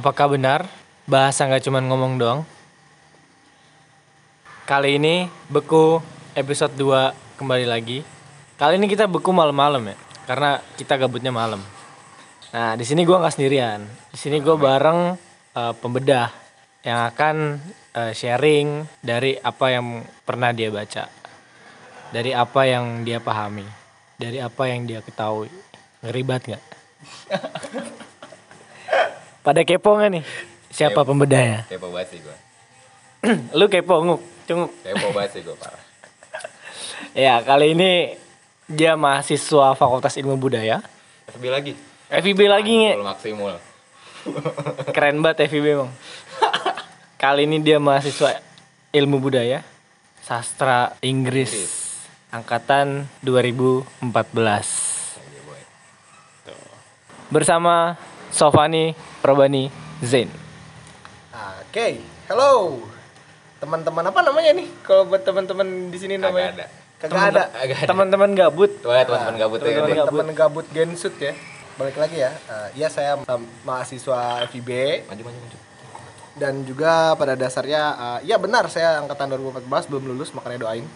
Apakah benar bahasa nggak cuma ngomong doang? Kali ini beku episode 2 kembali lagi. Kali ini kita beku malam-malam ya, karena kita gabutnya malam. Nah di sini gua nggak sendirian. Di sini gue bareng eh, pembedah yang akan eh, sharing dari apa yang pernah dia baca, dari apa yang dia pahami, dari apa yang dia ketahui. Ngeribat nggak? Pada kepo nggak nih? Siapa Kepo. pembedahnya? Kepo banget sih gue. Lu kepo nguk, cunguk. Kepo banget sih gue parah. Ya, kali ini dia mahasiswa Fakultas Ilmu Budaya. FB lagi. FIB lagi nge. Full maksimal. Keren banget FIB emang. Kali ini dia mahasiswa Ilmu Budaya, Sastra Inggris, Inggris. angkatan 2014. Iya. Bersama Sofani Probani Zain. Oke, hello. Teman-teman apa namanya nih? Kalau buat teman-teman di sini Kagak namanya? ada. Kagak ada. Agak ada. Teman-teman gabut. Tuh ya teman-teman gabut ya. teman-teman Dek. gabut. Teman gabut Gensut ya. Balik lagi ya. Iya saya ma- mahasiswa FIB Maju maju maju. dan juga pada dasarnya eh, ya benar saya angkatan 2014 belum lulus makanya doain.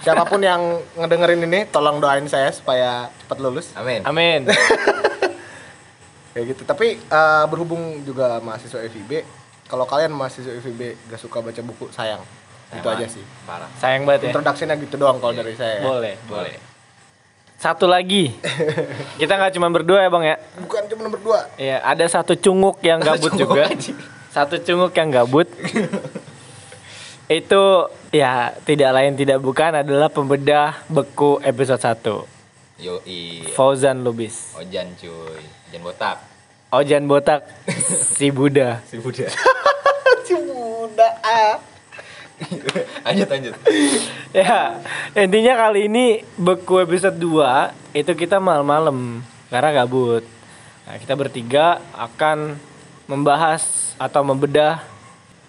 Siapa pun yang ngedengerin ini tolong doain saya supaya cepat lulus. Amin. Amin. Kayak gitu. Tapi eh, berhubung juga mahasiswa FIB, kalau kalian mahasiswa FIB gak suka baca buku sayang. Itu Emang aja sih. Parah. Sayang banget ya. Introduction-nya gitu doang kalau dari saya. ya. Boleh. Boleh. Satu lagi. Kita nggak cuma berdua ya, Bang ya. Bukan cuma nomor dua. Iya, ada satu cunguk yang gabut Cunguk juga. aja. Satu cunguk yang gabut. Itu ya tidak lain tidak bukan adalah pembedah beku episode 1. Yo i. Fauzan Lubis. Ojan cuy. Ojan botak. Ojan botak si Buddha. Si Buddha. Si muda ah. lanjut lanjut. Ya, intinya kali ini beku episode 2 itu kita malam-malam karena gabut. Nah, kita bertiga akan membahas atau membedah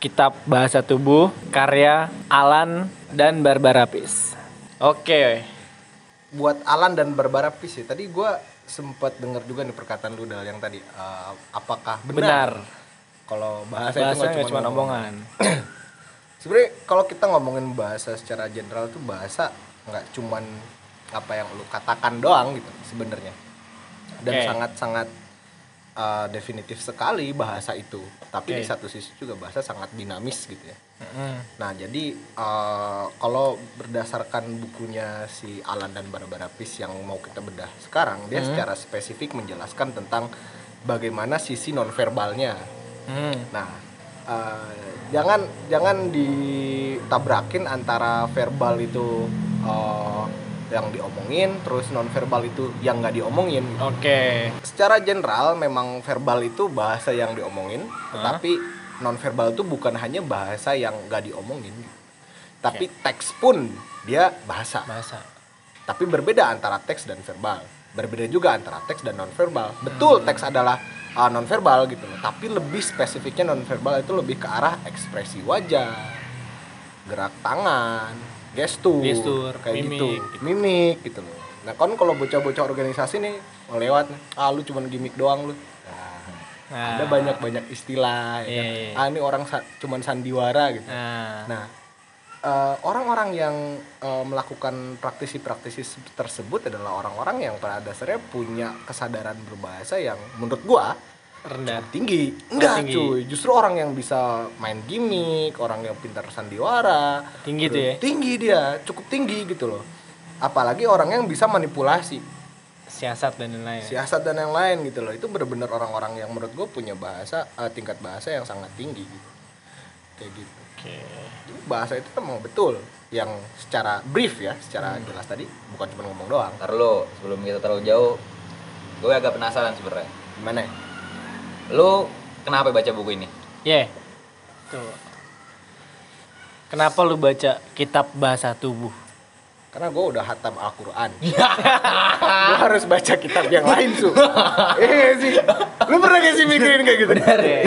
kitab bahasa tubuh karya Alan dan Barbara Pease. Oke. Buat Alan dan Barbara Pease ya. Tadi gua sempat dengar juga nih perkataan lu Dal yang tadi eh, apakah benar, Benar. kalau bahasa, Bahasa itu cuma omongan. Sebenarnya kalau kita ngomongin bahasa secara general tuh bahasa nggak cuman apa yang lu katakan doang gitu sebenarnya. Dan sangat-sangat eh, definitif sekali bahasa itu. Tapi Oke. di satu sisi juga bahasa sangat dinamis gitu ya. Mm-mm. Nah, jadi eh, kalau berdasarkan bukunya si Alan dan Barbara Pease yang mau kita bedah sekarang, dia secara spesifik menjelaskan tentang bagaimana sisi nonverbalnya. Hmm. Nah, eh, jangan jangan ditabrakin antara verbal itu eh, yang diomongin, terus nonverbal itu yang nggak diomongin. Oke. Secara general memang verbal itu bahasa yang diomongin, tetapi nonverbal itu bukan hanya bahasa yang nggak diomongin, tapi teks pun dia bahasa. Bahasa. Tapi berbeda antara teks dan verbal. Berbeda juga antara teks dan nonverbal. Betul teks adalah uh, nonverbal gitu loh, tapi lebih spesifiknya nonverbal itu lebih ke arah ekspresi wajah, gerak tangan, gestur, Gestur, kayak mimik, gitu. gitu. Mimik gitu loh. Nah, kan kalau bocah-bocah organisasi nih melewat, ah lu cuman gimmick doang lu. Nah, Nah. ada banyak-banyak istilah ya kan. iya. Ah ini orang sa- cuman sandiwara gitu. Nah. Nah, eh, orang-orang yang eh, melakukan praktisi-praktisi se- tersebut adalah orang-orang yang pada dasarnya punya kesadaran berbahasa yang menurut gua rendah. tinggi. Enggak, tinggi. cuy. Justru orang yang bisa main gimmick, orang yang pintar sandiwara, Tinggi tuh ya? Tinggi dia, cukup tinggi gitu loh. Apalagi orang yang bisa manipulasi, Siasat dan lain-lain. siasat dan yang lain gitu loh. Itu bener-bener orang-orang yang menurut gua punya bahasa eh, tingkat bahasa yang sangat tinggi gitu. Kayak gitu. Oke. Jadi bahasa itu memang betul yang secara brief ya secara jelas tadi bukan cuma ngomong doang Ntar lu sebelum kita terlalu jauh, gue agak penasaran sebenarnya. gimana ya? Lu kenapa baca buku ini? Ye. Tuh. Kenapa lu baca kitab bahasa tubuh? karena gue udah hatam Al-Quran gue harus baca kitab yang lain su iya sih lu pernah gak sih mikirin kayak gitu Eh,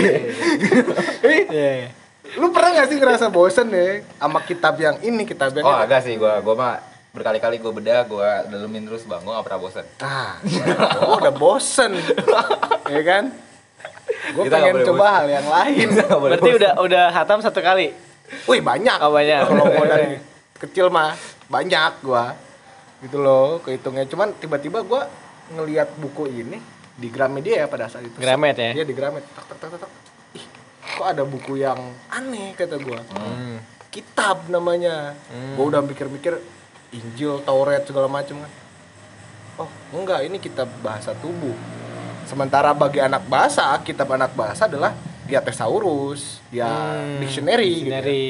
Iya. lu pernah gak sih ngerasa bosen ya sama kitab yang ini kitab yang Oh agak sih, gua gua mah berkali-kali gue bedah, gue dalemin terus bang, gue gak pernah bosan. ah gue udah bosen ya kan gue pengen boleh coba hal yang lain. Berarti udah udah hatam satu kali. wih banyak. Oh, banyak. kalau gue dari kecil mah banyak gua. Gitu loh kehitungnya. Cuman tiba-tiba gua ngelihat buku ini di Gramedia ya pada saat itu. Gramet ya? Iya di Gramet. Tak tak tak tak, ih kok ada buku yang aneh kata gua. Hmm. kitab namanya. Gua udah mikir-mikir Injil Taurat segala macam kan oh enggak ini kitab bahasa tubuh sementara bagi anak bahasa kitab anak bahasa adalah ya thesaurus ya Hmm, dictionary, gitu ya. Dictionary.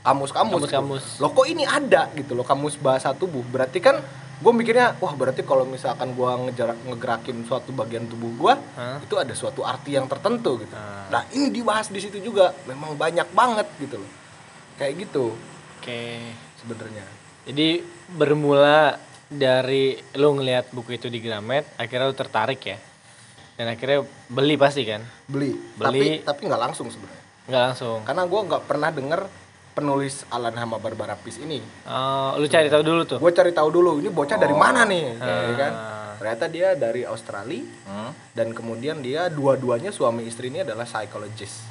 kamus-kamus gitu. Kamus-kamus. loh kok ini ada gitu loh kamus bahasa tubuh berarti kan gue mikirnya wah berarti kalau misalkan gue ngejarak ngegerakin suatu bagian tubuh gue Hah? itu ada suatu arti yang tertentu gitu Ah. nah ini dibahas di situ juga memang banyak banget gitu loh kayak gitu Oke. sebenarnya Jadi bermula dari lu ngelihat buku itu di Gramet, akhirnya lu tertarik ya. Dan akhirnya beli pasti kan? beli, Beli. tapi tapi nggak langsung sebenarnya Nggak langsung. karena gue nggak pernah denger penulis Alan Hama Barbara Peace ini Oh, lu cari tahu dulu tuh. gue cari tahu dulu ini bocah dari mana nih ya kan ternyata dia dari Australia Hmm? dan kemudian dia dua-duanya suami istri ini adalah psychologist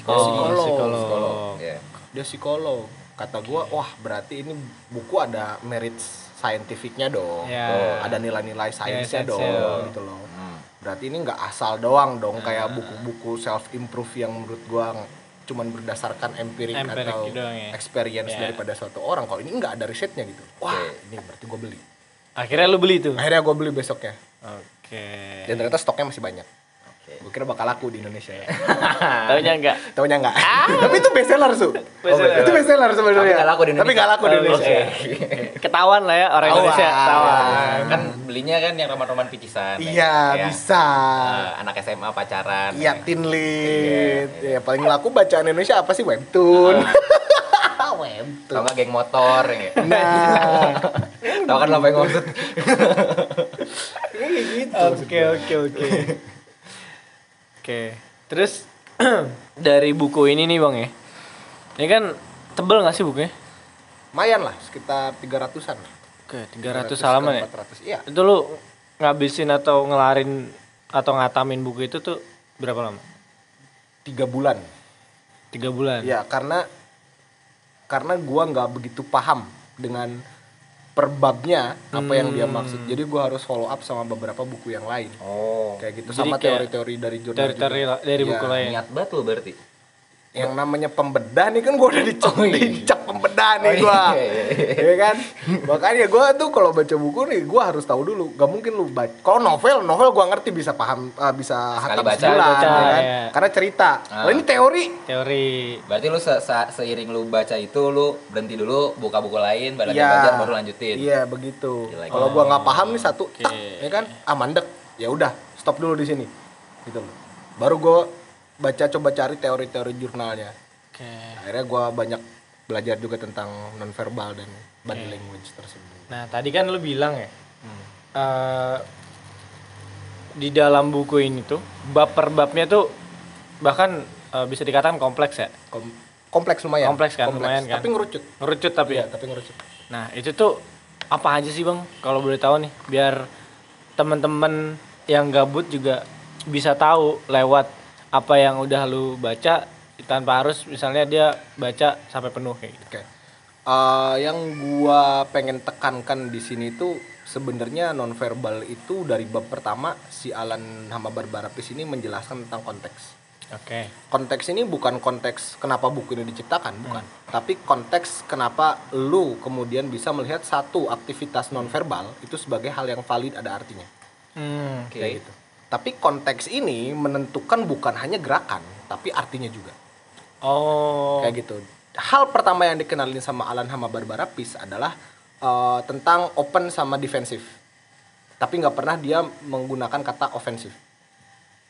Oh, psikolog. psikolog. Psikolog. Ya. dia psikolog kata gua wah berarti ini buku ada merit scientificnya dong Ya. Oh, ada nilai-nilai sainsnya sainsnya dong dong. gitu loh Hmm. Berarti ini nggak asal doang dong Ah. kayak buku-buku self improve yang menurut gua cuman berdasarkan empirik, Empirik atau doang ya. experience Ya. daripada suatu orang kalau ini nggak ada risetnya gitu wah Oke. ini berarti gua beli Akhirnya lu beli tuh. akhirnya gua beli besoknya Oke. dan ternyata stoknya masih banyak. Gue kira bakal laku di Indonesia ya Taunya enggak. Taunya enggak. Tapi itu best seller, Su. Bestseller. Itu best seller sebenarnya. Tapi nggak laku di Tapi nggak laku di Indonesia. Ketahuan lah ya orang. Indonesia ketahuan. kan belinya kan yang roman-roman picisan. Iya, Ya. bisa. Eh, anak SMA pacaran. Iya, ya. teen lead. Ya, paling laku bacaan Indonesia apa sih? Webtoon. Tau Webtoon. nggak geng motor ya. Nah, Tahu kan apa yang maksud? kayak gitu. Oke oke oke. Oke. Terus dari buku ini nih bang ya. Ini kan tebel nggak sih bukunya? Lumayan lah, sekitar 300-an. Oke, 300 halaman ya. 400. Iya. Itu lu ngabisin atau ngelarin atau ngatamin buku itu tuh berapa lama? Tiga bulan. Tiga bulan. Ya, karena karena gua nggak begitu paham dengan perbabnya apa yang dia maksud. Jadi gua harus follow up sama beberapa buku yang lain. Oh. Kayak gitu Jadi sama kayak teori-teori dari jurnal Dari dari, juga. dari Iya. buku lain. Niat banget lu berarti. Yang namanya pembedah nih kan gua udah dicap Oh, iya. dicap pembedah nih Oh, gua iya, iya, iya. ya kan makanya gua tuh kalau baca buku nih gua harus tahu dulu gak mungkin lu baca kalau novel novel gua ngerti bisa paham ah, bisa hatam baca. sebulan Baca, ya kan iya. karena cerita Ah. Lah ini teori Teori. Berarti lu se- se- seiring lu baca itu lu berhenti dulu buka buku lain baru Iya. belajar baru lanjutin. Iya begitu. Kalau gua nggak paham nih satu, Oke. tak, ya kan? Ah mandek. Ya udah, stop dulu di sini. Gitu loh. Baru gua baca coba cari teori-teori jurnalnya. Oke. Akhirnya gua banyak belajar juga tentang nonverbal dan body language tersebut. Nah tadi kan lu bilang ya. eh, di dalam buku ini tuh bab per babnya tuh bahkan eh, bisa dikatakan kompleks ya. Kom- kompleks lumayan. Kompleks kan, lumayan kan. Tapi ngerucut. Ngerucut tapi Iya, ya. tapi ngerucut. Nah, itu tuh apa aja sih, Bang? Kalau boleh tahu nih, biar teman-teman yang gabut juga bisa tahu lewat apa yang udah lu baca tanpa harus misalnya dia baca sampai penuh kayak gitu. Oke. Eh, yang gua pengen tekankan di sini tuh sebenarnya nonverbal itu dari bab pertama si Alan Hama Barbara Peace ini menjelaskan tentang konteks. Oke. konteks ini bukan konteks kenapa buku ini diciptakan bukan tapi konteks kenapa lu kemudian bisa melihat satu aktivitas nonverbal itu sebagai hal yang valid ada artinya Hmm. Oke. kayak gitu tapi konteks ini menentukan bukan hanya gerakan tapi artinya juga Oh. kayak gitu hal pertama yang dikenalin sama Alan Hama Barbara Peace adalah eh, tentang open sama defensif tapi nggak pernah dia menggunakan kata ofensif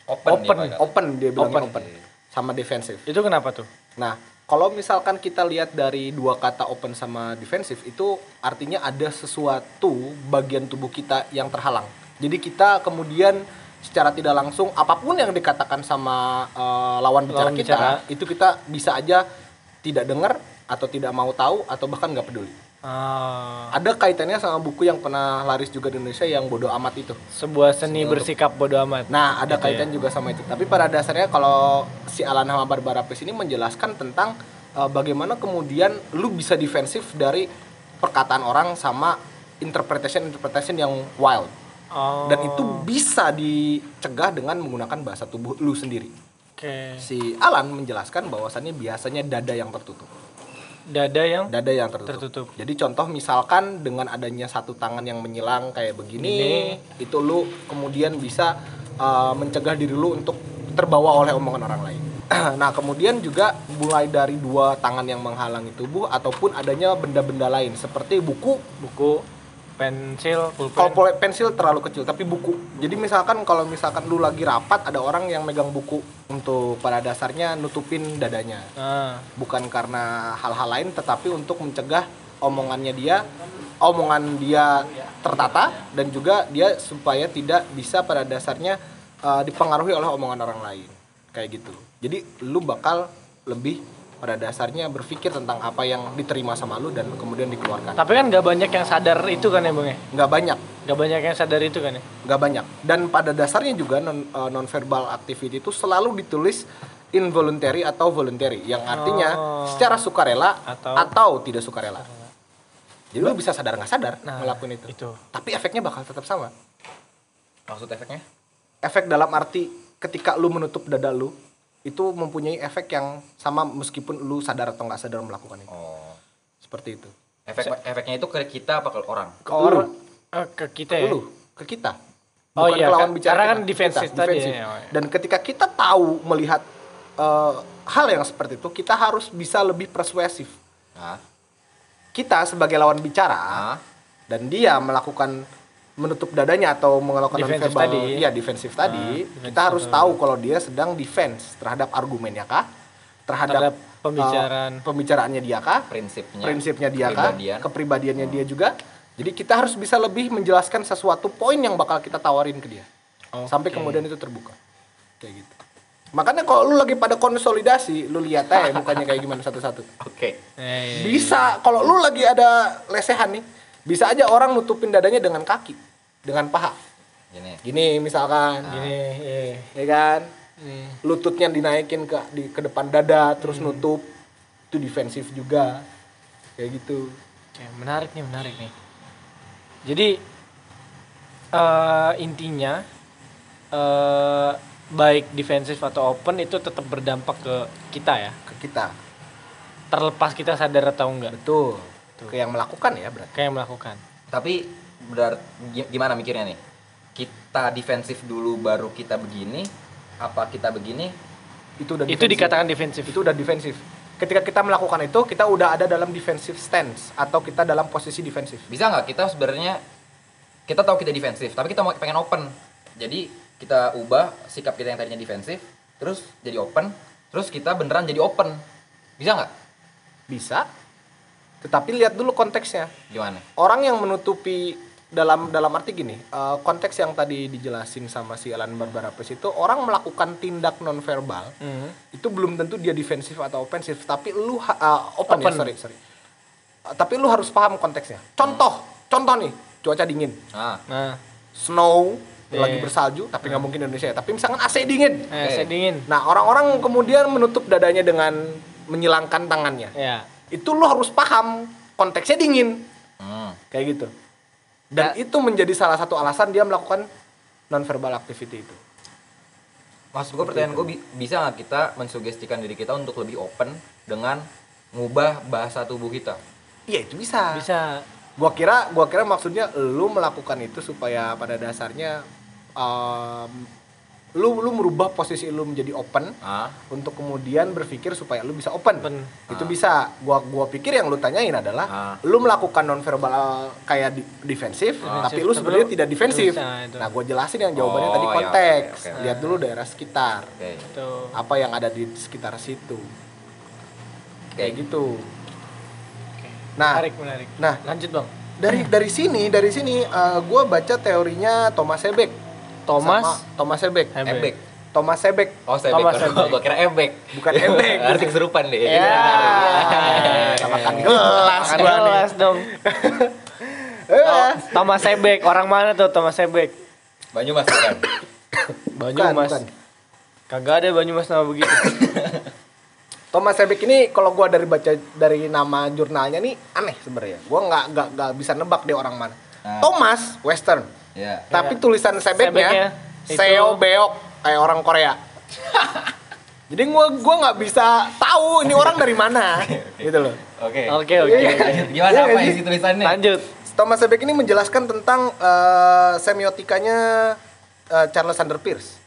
Open, open dia open dia bilangnya Open. open sama defensif Itu kenapa tuh? Nah, kalau misalkan kita lihat dari dua kata open sama defensif itu artinya ada sesuatu bagian tubuh kita yang terhalang. Jadi kita kemudian secara tidak langsung apa pun yang dikatakan sama eh, lawan bicara Lawan kita bicara. itu kita bisa aja tidak dengar atau tidak mau tahu atau bahkan nggak peduli. Ah, Ada kaitannya sama buku yang pernah laris juga di Indonesia yang bodoh amat itu. sebuah seni untuk- bersikap bodoh amat. Nah, ada Gitu kaitan juga sama itu. Tapi pada dasarnya kalau si Alan sama Barbara Pace ini menjelaskan tentang uh, bagaimana kemudian lu bisa defensif dari perkataan orang sama interpretation interpretation yang wild. Oh, Dan itu bisa dicegah dengan menggunakan bahasa tubuh lu sendiri. Oke. Si Alan menjelaskan bahwasannya biasanya dada yang tertutup. Dada yang Dada yang tertutup. Tertutup. Jadi contoh misalkan dengan adanya satu tangan yang menyilang kayak begini, itu lu kemudian bisa uh, mencegah diri lu untuk terbawa oleh omongan orang lain. nah, kemudian juga mulai dari dua tangan yang menghalangi tubuh ataupun adanya benda-benda lain seperti buku. buku, pensil, Kalau pulpen. pensil terlalu kecil, tapi buku. Jadi misalkan kalau misalkan lu lagi rapat ada orang yang megang buku. Untuk pada dasarnya nutupin dadanya. Ah, bukan karena hal-hal lain tetapi untuk mencegah omongannya dia omongan dia tertata dan juga dia supaya tidak bisa pada dasarnya uh, dipengaruhi oleh omongan orang lain. Kayak gitu. Jadi lu bakal lebih pada dasarnya berpikir tentang apa yang diterima sama lu dan kemudian dikeluarkan tapi kan nggak banyak yang sadar itu kan ya bang ya? nggak banyak Nggak banyak yang sadar itu kan ya? nggak banyak dan pada dasarnya juga non non verbal activity itu selalu ditulis involuntary atau voluntary yang artinya Oh. secara sukarela Atau- atau, tidak sukarela jadi lu bisa sadar nggak sadar Nah, ngelakuin itu. itu. tapi efeknya bakal tetap sama Maksud efeknya? efek dalam arti ketika lu menutup dada lu itu mempunyai efek yang sama meskipun lu sadar atau nggak sadar melakukan itu Oh. seperti itu Efek efeknya itu ke kita apa ke orang? ke Or, lu eh, ke kita ke ya? lu ke kita Oh Bukan iya, ke lawan kan- bicara karena kan defensif kita, tadi defensif. ya, oh iya. dan ketika kita tahu melihat eh, hal yang seperti itu kita harus bisa lebih persuasif Nah, kita sebagai lawan bicara ah, dan dia melakukan menutup dadanya atau melakukan Defensif nonverbal tadi. ya defensif tadi. Defensif kita harus tahu kalau dia sedang defense terhadap argumennya kah? Terhadap, Terhadap pembicaraan. eh, pembicaraannya dia kah? Prinsipnya. prinsipnya dia kah? Kepribadian. kepribadiannya dia juga. Jadi kita harus bisa lebih menjelaskan sesuatu poin yang bakal kita tawarin ke dia. Sampai kemudian itu terbuka. Kayak gitu. Makanya kalau lu lagi pada konsolidasi lu lihat aja mukanya kayak gimana satu-satu. Oke. Eh, bisa. kalau lu lagi ada lesehan nih bisa aja orang nutupin dadanya dengan kaki dengan paha Gini. gini misalkan gini, eh, ya kan ini. lututnya dinaikin ke di ke depan dada terus nutup itu defensif juga kayak gitu Oke, menarik nih, menarik nih. Jadi eh intinya eh baik defensif atau open itu tetap berdampak ke kita ya. ke kita Terlepas kita sadar atau enggak. betul ke yang melakukan ya berarti Kayak melakukan. Tapi benar gi- gimana mikirnya nih? Kita defensif dulu baru kita begini, apa kita begini? itu udah Itu dikatakan defensif. itu udah defensif ketika kita melakukan itu kita udah ada dalam defensive stance atau kita dalam posisi defensif Bisa nggak kita sebenarnya kita tahu kita defensif, tapi kita mau pengen open. Jadi kita ubah sikap kita yang tadinya defensif, terus jadi open, terus kita beneran jadi open. Bisa nggak? bisa tetapi lihat dulu konteksnya Gimana? orang yang menutupi dalam dalam arti gini eh, konteks yang tadi dijelasin sama si Alan Barbara Pes itu orang melakukan tindak nonverbal Hmm. itu belum tentu dia defensif atau ofensif tapi lu ha- eh, open, ya Open. sorry sorry Eh, tapi lu harus paham konteksnya contoh contoh nih cuaca dingin Nah, Nah, snow Iya. lagi bersalju tapi nggak mungkin Indonesia ya. tapi misalkan AC dingin eh, Oke. saya dingin. nah orang-orang kemudian menutup dadanya dengan menyilangkan tangannya Ya. itu lu harus paham konteksnya dingin hmm. kayak gitu dan itu menjadi salah satu alasan dia melakukan nonverbal activity itu. Maksud gue pertanyaan gue bisa nggak kita mensugestikan diri kita untuk lebih open dengan ngubah bahasa tubuh kita? iya itu bisa. Bisa. Gua kira gua kira maksudnya lu melakukan itu supaya pada dasarnya um, lu lu merubah posisi lu menjadi open Ah, untuk kemudian berpikir supaya lu bisa open. Open. Itu bisa. Gua gua pikir yang lu tanyain adalah Ah. lu melakukan nonverbal uh, kayak di- defensif, Ah. tapi lu sebenarnya tidak defensif. Nah, gua jelasin yang jawabannya Oh, tadi iya, konteks. oke, oke. Lihat dulu daerah sekitar. itu. Apa yang ada di sekitar situ. Kayak Oke. gitu. Oke. Nah, menarik, menarik. nah. lanjut, Bang. Dari dari sini, dari sini uh, gua baca teorinya Thomas Sebeck. Thomas Sama Thomas Sebeck. Hebek. Ebek. Thomas Sebek Oh, saya Thomas. Sebek. Gua kira ebek. bukan Ebek Arti keserupan deh. Ya. sama makan gelas Makan gua gelas dong. Eh, Thomas Sebek, orang mana tuh Thomas Sebek? Banyumas kan. Banyumas. bukan. Kagak ada Banyumas nama begitu. Thomas Sebek ini kalau gua dari baca dari nama jurnalnya nih aneh sebenarnya. Gua nggak nggak nggak bisa nebak dia orang mana. Ah. Thomas Western. Ya. Tapi Iya. tulisan Sebeknya Sebeknya itu- Seo Beok kayak orang Korea. Jadi gua gua nggak bisa tahu ini orang dari mana gitu loh. Oke. Oke, oke. Iya. oke. Gimana Iya, apa iya. isi tulisannya? Lanjut. Thomas Sebek ini menjelaskan tentang eh, semiotikanya eh, Charles Sander Peirce.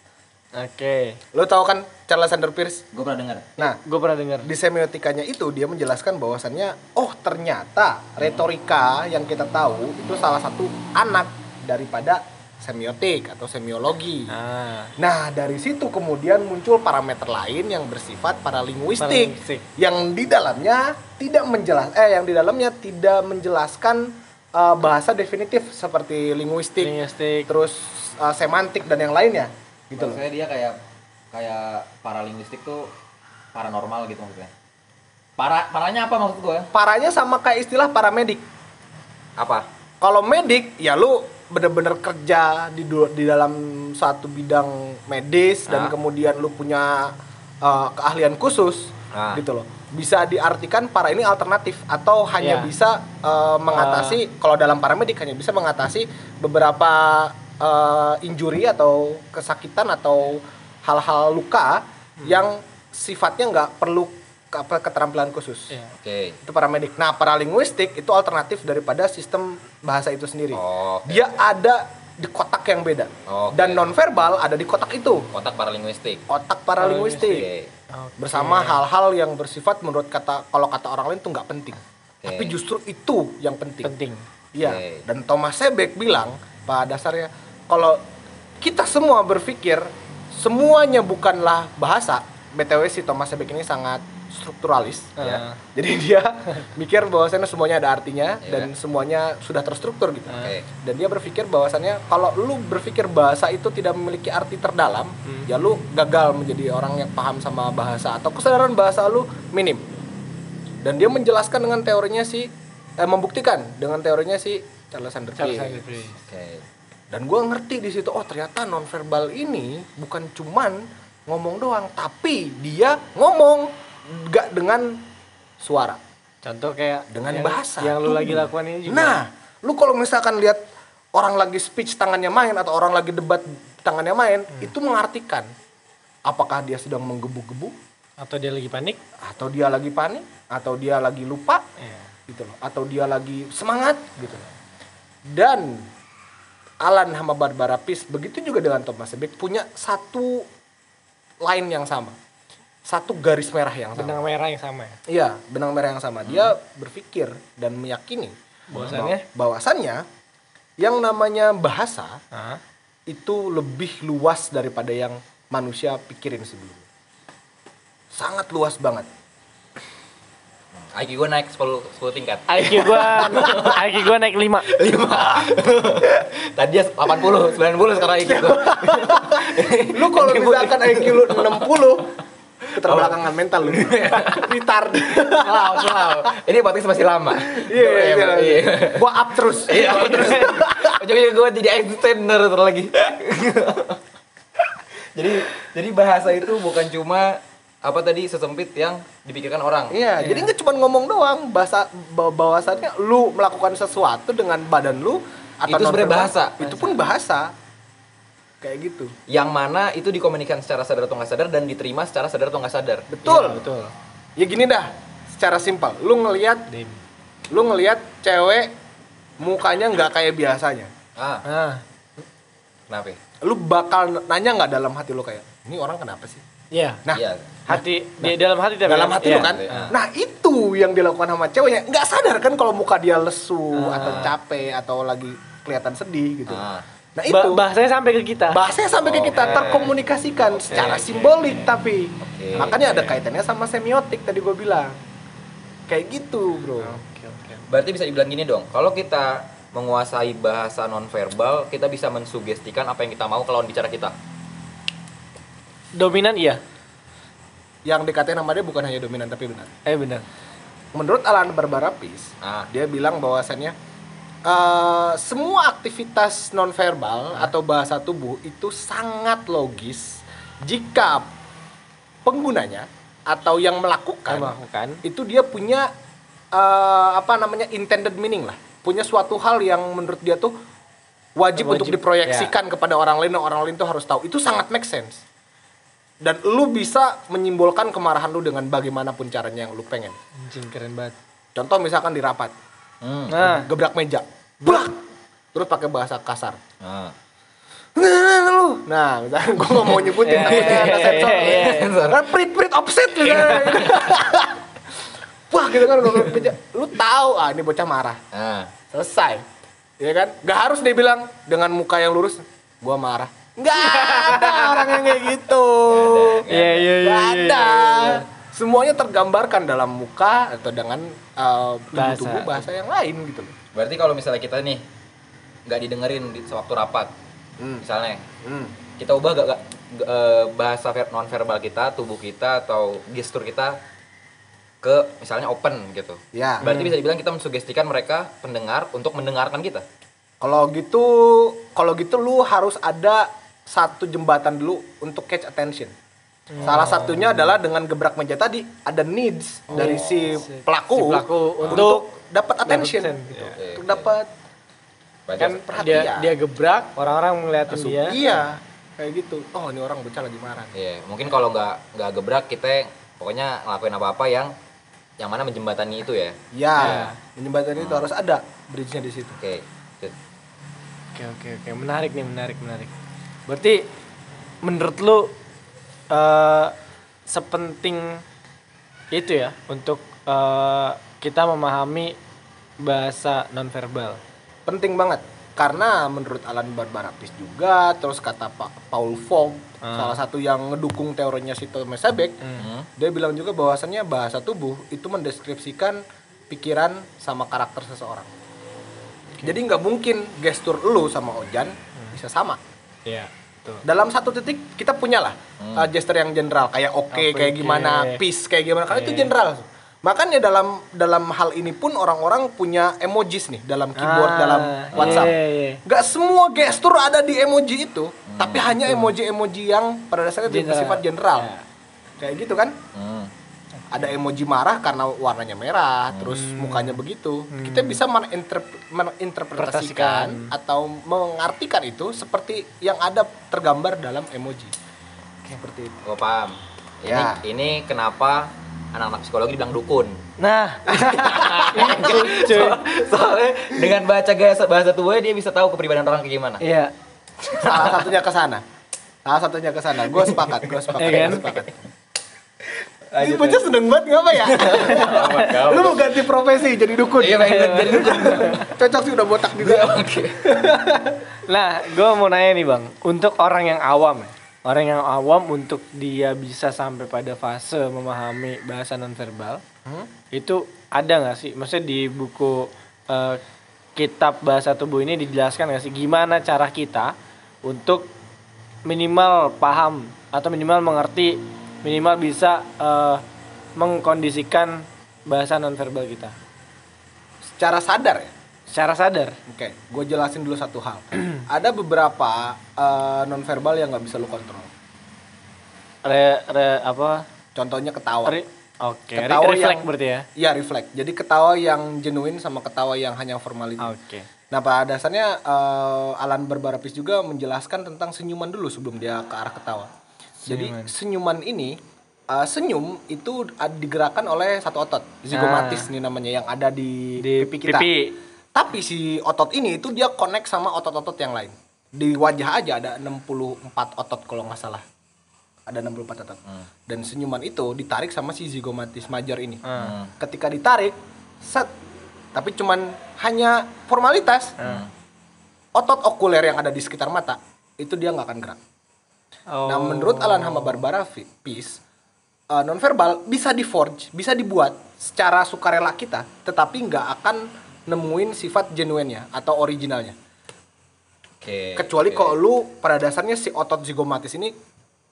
Oke. Lo tahu kan Charles Sander Peirce? Gue pernah dengar. Nah, Gue pernah dengar. di semiotikanya itu dia menjelaskan bahwasannya oh ternyata retorika yang kita tahu itu salah satu anak daripada semiotik atau semiologi. Ah. Nah, dari situ kemudian muncul parameter lain yang bersifat paralinguistik Paralinguistik. yang di dalamnya tidak menjelas eh yang di dalamnya tidak menjelaskan eh, bahasa definitif seperti linguistik, Linguistik. terus eh, semantik dan yang lainnya gitu loh. Maksudnya dia kayak kayak paralinguistik tuh paranormal gitu maksudnya. Para paranya apa maksud gue? Parahnya sama kayak istilah paramedik. Apa? Kalau medik ya lu bener-bener kerja di di dalam satu bidang medis dan Ah. kemudian lu punya uh, keahlian khusus Ah. gitu loh. Bisa diartikan para ini alternatif atau hanya Ya. bisa uh, mengatasi kalau dalam paramedik hanya bisa mengatasi beberapa uh, injury atau kesakitan atau hal-hal luka yang sifatnya nggak perlu apa, keterampilan khusus Iya. Oke. itu paramedik. Nah, paralinguistik itu alternatif daripada sistem bahasa itu sendiri. Oh, oke. Dia ada di kotak yang beda. Oke. Dan nonverbal ada di kotak itu. Kotak paralinguistik. Otak paralinguistik. Oke. Bersama hal-hal yang bersifat menurut kata kalau kata orang lain itu nggak penting. Oke. Tapi justru itu yang penting. penting. Iya. Oke. Dan Thomas Sebek bilang pada dasarnya kalau kita semua berpikir semuanya bukanlah bahasa. BTW si Thomas Sebek ini sangat strukturalis ya. Ah. Jadi dia mikir bahwasannya semuanya ada artinya Iya. dan semuanya sudah terstruktur gitu. Oke. Dan dia berpikir bahwasannya kalau lu berpikir bahasa itu tidak memiliki arti terdalam, Hmm. ya lu gagal menjadi orang yang paham sama bahasa atau kesadaran bahasa lu minim. Dan dia menjelaskan dengan teorinya si eh, membuktikan dengan teorinya si Charles Sanders Charles. Oke. Dan gue ngerti di situ, oh ternyata nonverbal ini bukan cuman ngomong doang, tapi dia ngomong gak dengan suara, Contoh kayak dengan yang- bahasa. Yang lu Tuh. lagi lakukan ini juga. Nah, lu kalau misalkan lihat orang lagi speech tangannya main atau orang lagi debat tangannya main, Hmm. itu mengartikan apakah dia sedang menggebu-gebu atau dia lagi panik? atau dia lagi panik atau dia lagi lupa Iya. gitu loh atau dia lagi semangat gitu loh. Dan Alan sama Barbara Pease begitu juga dengan Thomas Sebek punya satu line yang sama. Satu garis merah yang sama. Benang merah yang sama ya. Iya, benang merah yang sama. Dia berpikir dan meyakini Bahwasannya? bahwa- bahwasannya yang namanya bahasa Hah? itu lebih luas daripada yang manusia pikirin sebelumnya. Sangat luas banget. IQ gue naik 10 10 tingkat. IQ gua IQ gua naik 5. 5. Tadi 80, 90 sekarang IQ gue. lu kalau misalkan IQ lu 60 keterbelakangan mental lu retard Selalu, selalu. Ini podcast masih lama. iya iya Iya. iya gua up terus Iya, terus. Ujungnya gue jadi extender terus lagi. jadi jadi bahasa itu bukan cuma apa tadi sesempit yang dipikirkan orang. iya jadi nggak cuma ngomong doang bahasa bahwasannya lu melakukan sesuatu dengan badan lu atau Itu sebenarnya bahasa. itu pun bahasa kayak gitu Yang mana itu dikomunikasikan secara sadar atau nggak sadar dan diterima secara sadar atau nggak sadar. betul Iya, betul. ya gini dah secara simpel lu ngelihat lu ngelihat cewek mukanya nggak kayak biasanya Ah, Ah, kenapa? ya? lu bakal nanya nggak dalam hati lu kayak ini orang kenapa sih iya. nah Iya. Hati di dalam hati tapi dalam hati iya. lu kan Iya. nah itu yang dilakukan sama ceweknya nggak sadar kan kalau muka dia lesu Ah. atau capek atau lagi kelihatan sedih gitu Ah. Nah Ba- itu bahasanya sampai ke kita. bahasanya sampai ke kita Oke. terkomunikasikan Oke, secara oke. simbolik tapi Oke, makanya ada kaitannya sama semiotik tadi gue bilang kayak gitu bro Oke, oke. Berarti bisa dibilang gini dong, kalau kita menguasai bahasa nonverbal, kita bisa mensugestikan apa yang kita mau ke lawan bicara kita. dominan iya. Yang dikatain sama dia bukan hanya dominan tapi benar. Eh benar. Menurut Alan Barbara Peace, Ah. dia bilang bahwasannya eh, semua aktivitas nonverbal atau bahasa tubuh itu sangat logis jika penggunanya atau yang melakukan Melakukan. itu dia punya eh, apa namanya intended meaning lah. Punya suatu hal yang menurut dia tuh wajib, Wajib, untuk diproyeksikan kepada orang lain dan orang lain tuh harus tahu. Itu sangat make sense. Dan lu bisa menyimbolkan kemarahan lu dengan bagaimanapun caranya yang lu pengen. Anjing keren banget. contoh misalkan di rapat Hmm. Nah, gebrak meja Brak! terus pakai bahasa kasar Ah. nah lu nah misalnya gue gak mau nyebutin Iya, takutnya iya, ada iya, sensor iya, iya. Nah, prit prit offset misalnya gitu. wah gitu kan gebrak meja lu tahu ah ini bocah marah Ah. selesai ya kan nggak harus dia bilang dengan muka yang lurus gua marah nggak ada orang yang kayak gitu Iya iya iya. nggak iya, ada iya. Semuanya tergambarkan dalam muka atau dengan uh, Bahasa. tubuh bahasa yang lain gitu loh Berarti kalau misalnya kita nih nggak didengerin di sewaktu rapat, Hmm. misalnya Hmm. kita ubah gak, gak- eh, bahasa ver- non-verbal kita, tubuh kita atau gestur kita ke misalnya open gitu. ya Berarti bisa dibilang kita mensugestikan mereka pendengar untuk mendengarkan kita. Kalau gitu, kalau gitu lu harus ada satu jembatan dulu untuk catch attention. Salah satunya adalah dengan gebrak meja tadi ada needs dari si pelaku, Si pelaku untuk, untuk dapat attention, attention, gitu. Oke, untuk oke. dapat Kan perhatian. dia dia gebrak, orang-orang ngeliatin masuk. dia. Iya, kayak gitu. Oh ini orang bocah lagi marah. Iya, mungkin kalau nggak nggak gebrak kita pokoknya ngelakuin apa-apa yang yang mana menjembatani itu ya. Ya, Iya. jembatan itu harus ada bridge-nya di situ. Oke. Oke oke oke menarik nih menarik menarik. Berarti menurut lu eh sepenting itu ya untuk eh, kita memahami bahasa nonverbal. Penting banget karena menurut Alan Barbara Peace juga terus kata Pak Paul Fogg Ah. salah satu yang ngedukung teorinya si Thomas Sebeck Hmm. Dia bilang juga bahwasannya bahasa tubuh itu mendeskripsikan pikiran sama karakter seseorang. Jadi nggak mungkin gestur lu sama Ojan bisa sama. Iya. Dalam satu titik kita punya lah uh, gestur yang general kayak oke Oke, kayak oke. gimana, peace kayak gimana. Kalau itu Iya. general. Makanya dalam dalam hal ini pun orang-orang punya emojis nih dalam keyboard Ah, dalam iya, WhatsApp. iya, iya. Gak semua gestur ada di emoji itu, tapi hanya emoji-emoji yang pada dasarnya General. bersifat general. Ya. Kayak gitu kan? Hmm. Ada emoji marah karena warnanya merah, terus mukanya begitu. Kita bisa meninterp- menginterpretasikan atau mengartikan itu seperti yang ada tergambar dalam emoji. Seperti itu. Gue paham. Ini Ya. ini kenapa anak-anak psikologi dibilang dukun. Nah, itu cuy. Soalnya dengan baca bahasa bahasa tubuhnya dia bisa tahu kepribadian orang kayak gimana. Iya. Salah satunya ke sana. Salah satunya ke sana. Gue sepakat, gue sepakat, Iya kan? gue sepakat. Ini bocah seneng banget ngapa ya? Lu mau ganti profesi jadi dukun? Iya, pengen jadi dukun. Cocok sih udah botak juga. Oke. Nah, gue mau nanya nih bang, untuk orang yang awam, ya, orang yang awam untuk dia bisa sampai pada fase memahami bahasa nonverbal, itu ada nggak sih? Maksudnya di buku eh, kitab bahasa tubuh ini dijelaskan nggak sih gimana cara kita untuk minimal paham atau minimal mengerti, minimal bisa eh, mengkondisikan bahasa nonverbal kita Secara sadar ya. secara sadar. Oke, gue jelasin dulu satu hal. Ada beberapa uh, nonverbal yang nggak bisa lu kontrol. Re, re- apa? Contohnya ketawa. Re- Oke, re- Ketawa refleks yang- berarti ya. Iya refleks. Jadi ketawa yang genuine sama ketawa yang hanya formalitas. Oke. Nah pada dasarnya eh, Alan Barbarapis juga menjelaskan tentang senyuman dulu sebelum dia ke arah ketawa. Jadi senyuman ini eh, senyum itu digerakkan oleh satu otot zigomatis nih namanya yang ada di, Ah. Di pipi kita. pipi. Tapi si otot ini itu dia connect sama otot-otot yang lain. Di wajah aja ada 64 otot kalau nggak salah. Ada 64 otot. Dan senyuman itu ditarik sama si zigomatis major ini. Ah. Ketika ditarik, set. Tapi cuman hanya formalitas. Otot okuler yang ada di sekitar mata itu dia nggak akan gerak. Oh. Nah, menurut Alan Hama Barbara Peace, uh, nonverbal bisa di-forge, bisa dibuat secara sukarela kita, tetapi nggak akan nemuin sifat genuine-nya atau originalnya. Oke. Kecuali oke. kalau lu pada dasarnya si otot zigomatis ini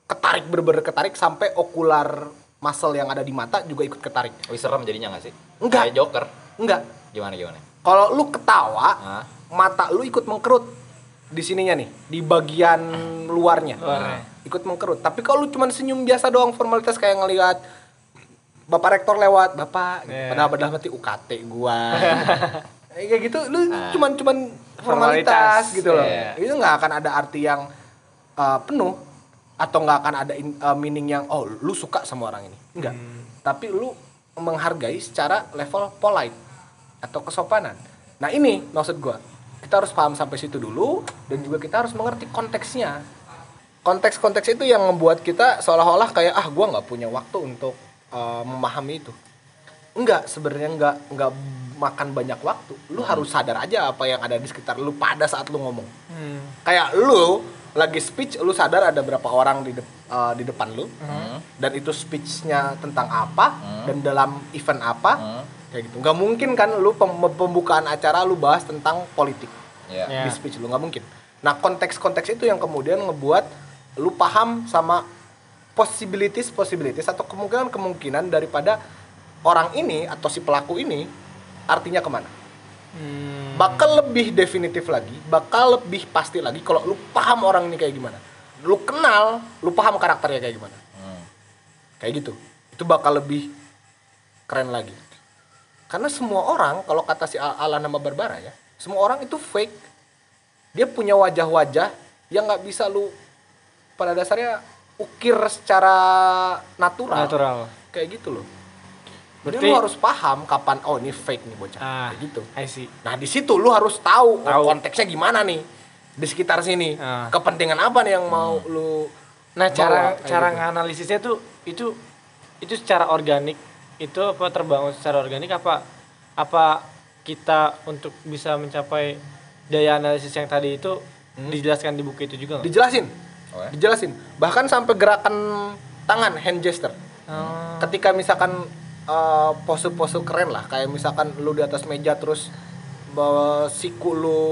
ketarik bener-bener ketarik sampai okular muscle yang ada di mata juga ikut ketarik. Wih serem jadinya nggak sih? Enggak. Kayak Joker. Enggak. Gimana gimana? Kalau lu ketawa, Hah? mata lu ikut mengkerut di sininya nih, di bagian luarnya. Luarnya. Ikut mengkerut. Tapi kalau lu cuma senyum biasa doang formalitas kayak ngelihat Bapak rektor lewat, Bapak, Iya. padahal padahal mati UKT gua. Kayak gitu lu Ah. cuman cuman formalitas, Formalitas, gitu loh. iya. Itu nggak akan ada arti yang uh, penuh atau nggak akan ada in- uh, meaning yang oh lu suka sama orang ini. Enggak. Tapi lu menghargai secara level polite atau kesopanan. Nah, ini maksud gua. Kita harus paham sampai situ dulu dan juga kita harus mengerti konteksnya. Konteks-konteks itu yang membuat kita seolah-olah kayak ah gua nggak punya waktu untuk uh, memahami itu. Enggak, sebenarnya enggak enggak makan banyak waktu. Lu harus sadar aja apa yang ada di sekitar lu pada saat lu ngomong. Hmm. Kayak lu lagi speech, lu sadar ada berapa orang di dep- uh, di depan lu Hmm. dan itu speechnya tentang apa Hmm. dan dalam event apa Hmm. Kayak gitu. Nggak mungkin kan lu pem- pembukaan acara lu bahas tentang politik Ya. Ya. di speech lu nggak mungkin. Nah konteks-konteks itu yang kemudian ngebuat lu paham sama possibilities possibilities atau kemungkinan kemungkinan daripada orang ini atau si pelaku ini artinya ke mana. Hmm. Bakal lebih definitif lagi, bakal lebih pasti lagi kalau lu paham orang ini kayak gimana. Lu kenal, lu paham karakternya kayak gimana. Hmm. Kayak gitu. Itu bakal lebih keren lagi. Karena semua orang, kalau kata si Al- Alan nama Barbara ya, semua orang itu fake. Dia punya wajah-wajah yang nggak bisa lu pada dasarnya ukir secara natural. Natural. Kayak gitu loh. Jadi Berarti- lu harus paham kapan oh ini fake nih bocah. Ah, Kayak gitu. I see. Nah di situ lu harus tahu, Tahu. konteksnya gimana nih di sekitar sini. Ah. Kepentingan apa nih yang mau lu Nah, cara bawa, cara gitu. nganalisisnya tuh itu itu secara organik itu apa terbangun secara organik apa apa kita untuk bisa mencapai daya analisis yang tadi itu dijelaskan di buku itu juga nggak? dijelasin. Oh, ya? Dijelasin. Bahkan sampai gerakan tangan hand gesture. Oh. Ketika misalkan eh, pose-pose keren lah, kayak misalkan lu di atas meja terus bawa siku lu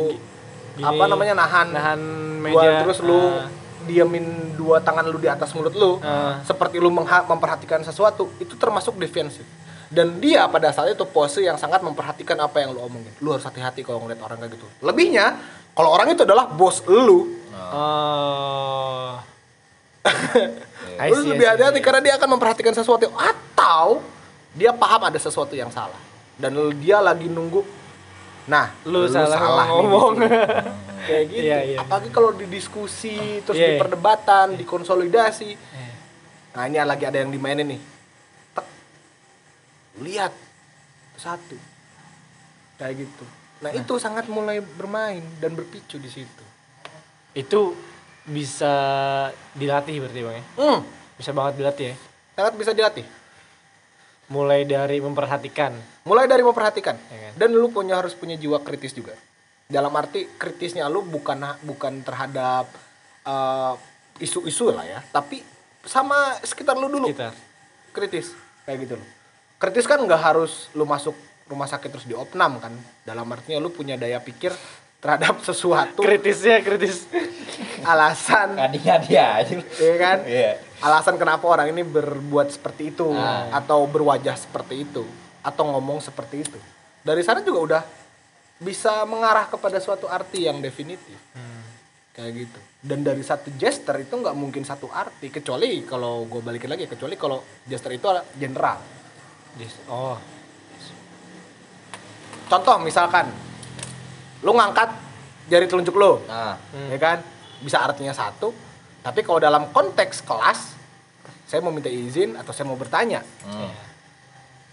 Gini, apa namanya nahan nahan dua, meja terus lu ah. Diamin dua tangan lu di atas mulut lu Ah. seperti lu memperhatikan sesuatu itu termasuk defensif dan dia pada saat itu pose yang sangat memperhatikan apa yang lu omongin. Lu harus hati-hati kalau ngeliat orang kayak gitu. Lebihnya kalau orang itu adalah bos lu. I lu lebih hati-hati karena dia akan memperhatikan sesuatu atau dia paham ada sesuatu yang salah. Dan dia lagi nunggu nah Lu salah nih di ngomong. kayak gitu. Iya, iya. apalagi kalau di diskusi terus Iya. di perdebatan di konsolidasi. Nah ini lagi ada yang dimainin nih. Tek. lihat. Satu. Kayak gitu. Nah, itu sangat mulai bermain dan berpicu di situ. Itu bisa dilatih berarti Bang ya? hmm, Bisa banget dilatih ya. sangat bisa dilatih Mulai dari memperhatikan. mulai dari memperhatikan. Ya kan? dan lu punya harus punya jiwa kritis juga. Dalam arti kritisnya lu bukan bukan terhadap eh, isu-isu lah ya. Tapi sama sekitar lu dulu. Kita. kritis. Kayak gitu loh. Kritis kan nggak harus lu masuk rumah sakit terus diopnam kan. Dalam artinya lu punya daya pikir terhadap sesuatu Kritisnya kritis. alasan Tadinya dia aja. ya kan Iya. alasan kenapa orang ini berbuat seperti itu Ah. atau berwajah seperti itu atau ngomong seperti itu dari sana juga udah bisa mengarah kepada suatu arti yang definitif kayak gitu dan dari satu gesture itu nggak mungkin satu arti kecuali kalau gue balikin lagi kecuali kalau gesture itu adalah general Yes. Oh. contoh misalkan lu ngangkat jari telunjuk lu Nah, ya kan bisa artinya satu tapi kalau dalam konteks kelas saya mau minta izin atau saya mau bertanya hmm.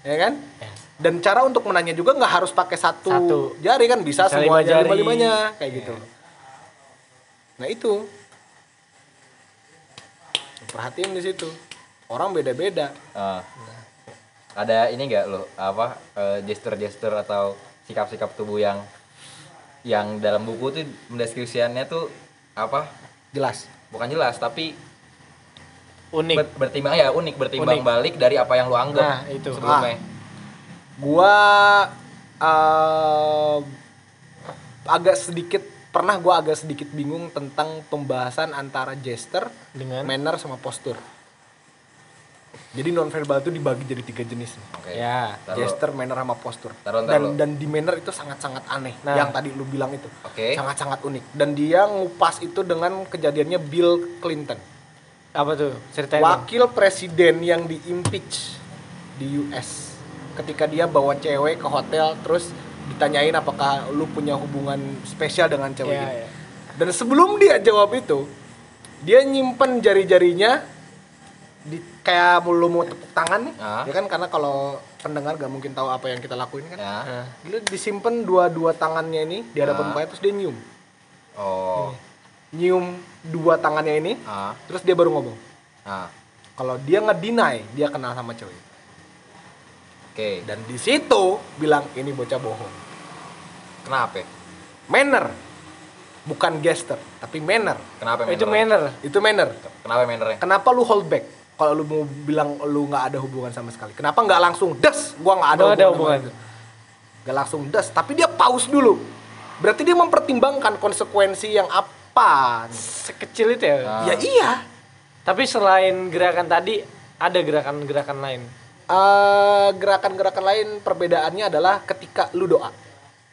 ya kan Ya. dan cara untuk menanya juga nggak harus pakai satu, Satu. jari kan bisa, Bisa semua lima jari. lima limanya kayak Ya. gitu nah itu perhatiin di situ orang beda-beda Ah. Ada ini enggak lo apa eh, gesture-gesture atau sikap-sikap tubuh yang yang dalam buku tuh mendeskripsiannya tuh apa? jelas Bukan jelas tapi Unik. ber- bertimbang ya unik bertimbang Unik. balik dari apa yang lu anggap Nah, itu. sebelumnya. gua eh, agak sedikit pernah gua agak sedikit bingung tentang pembahasan antara gesture, Dengan? manner sama postur. Jadi nonverbal itu dibagi jadi tiga jenis. Oke. Ya. Taruh. Gesture, manner sama postur. Taruh, dan taruh. dan di manner itu sangat-sangat aneh. Nah. Yang tadi lu bilang itu. Oke. Sangat-sangat unik. Dan dia ngupas itu dengan kejadiannya Bill Clinton. Apa tuh? Ceritain dong. Wakil presiden yang di impeach di US. Ketika dia bawa cewek ke hotel terus ditanyain apakah lu punya hubungan spesial dengan cewek Iya, ini. iya. Dan sebelum dia jawab itu, dia nyimpen jari-jarinya di kayak lu mau tepuk tangan nih. Ah. Ya kan karena kalau pendengar gak mungkin tahu apa yang kita lakuin kan. Dia disimpan dua-dua tangannya ini di hadapan mukanya terus dia nyium. Oh. Nyium dua tangannya ini, Ah. terus dia baru ngomong. Ah. Kalau dia nge-deny, dia kenal sama cewek. Oke. Dan di situ bilang ini bocah bohong. Kenapa? Manner. Bukan gesture, tapi manner. Kenapa itu manner? manner. Itu manner. Kenapa mannernya? Kenapa lu hold back? Kalau lu mau bilang lu nggak ada hubungan sama sekali. Kenapa nggak langsung des? Gua nggak ada ada hubungan. Nggak langsung des, tapi dia pause dulu. Berarti dia mempertimbangkan konsekuensi yang apa. Sekecil itu ya. Ah. Ya iya. Tapi selain gerakan tadi ada gerakan-gerakan lain. Eh, gerakan-gerakan lain perbedaannya adalah ketika lu doa.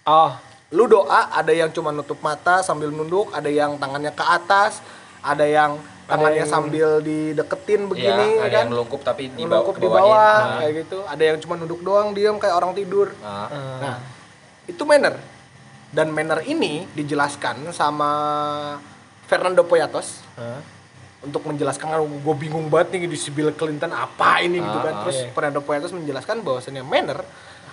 Oh, lu doa ada yang cuma nutup mata sambil nunduk ada yang tangannya ke atas ada yang tangannya yang- sambil dideketin begini ya, ada kan? yang melungkup tapi di bawah Melungkup di bawah kayak gitu. Ada yang cuma nunduk doang diam kayak orang tidur. Ah. nah. Itu manner. Dan manner ini dijelaskan sama Fernando Poyatos Hah? untuk menjelaskan gue bingung banget nih di si Bill Clinton apa ini gitu kan. Ah, terus iya. Fernando Poyatos menjelaskan bahwasannya manner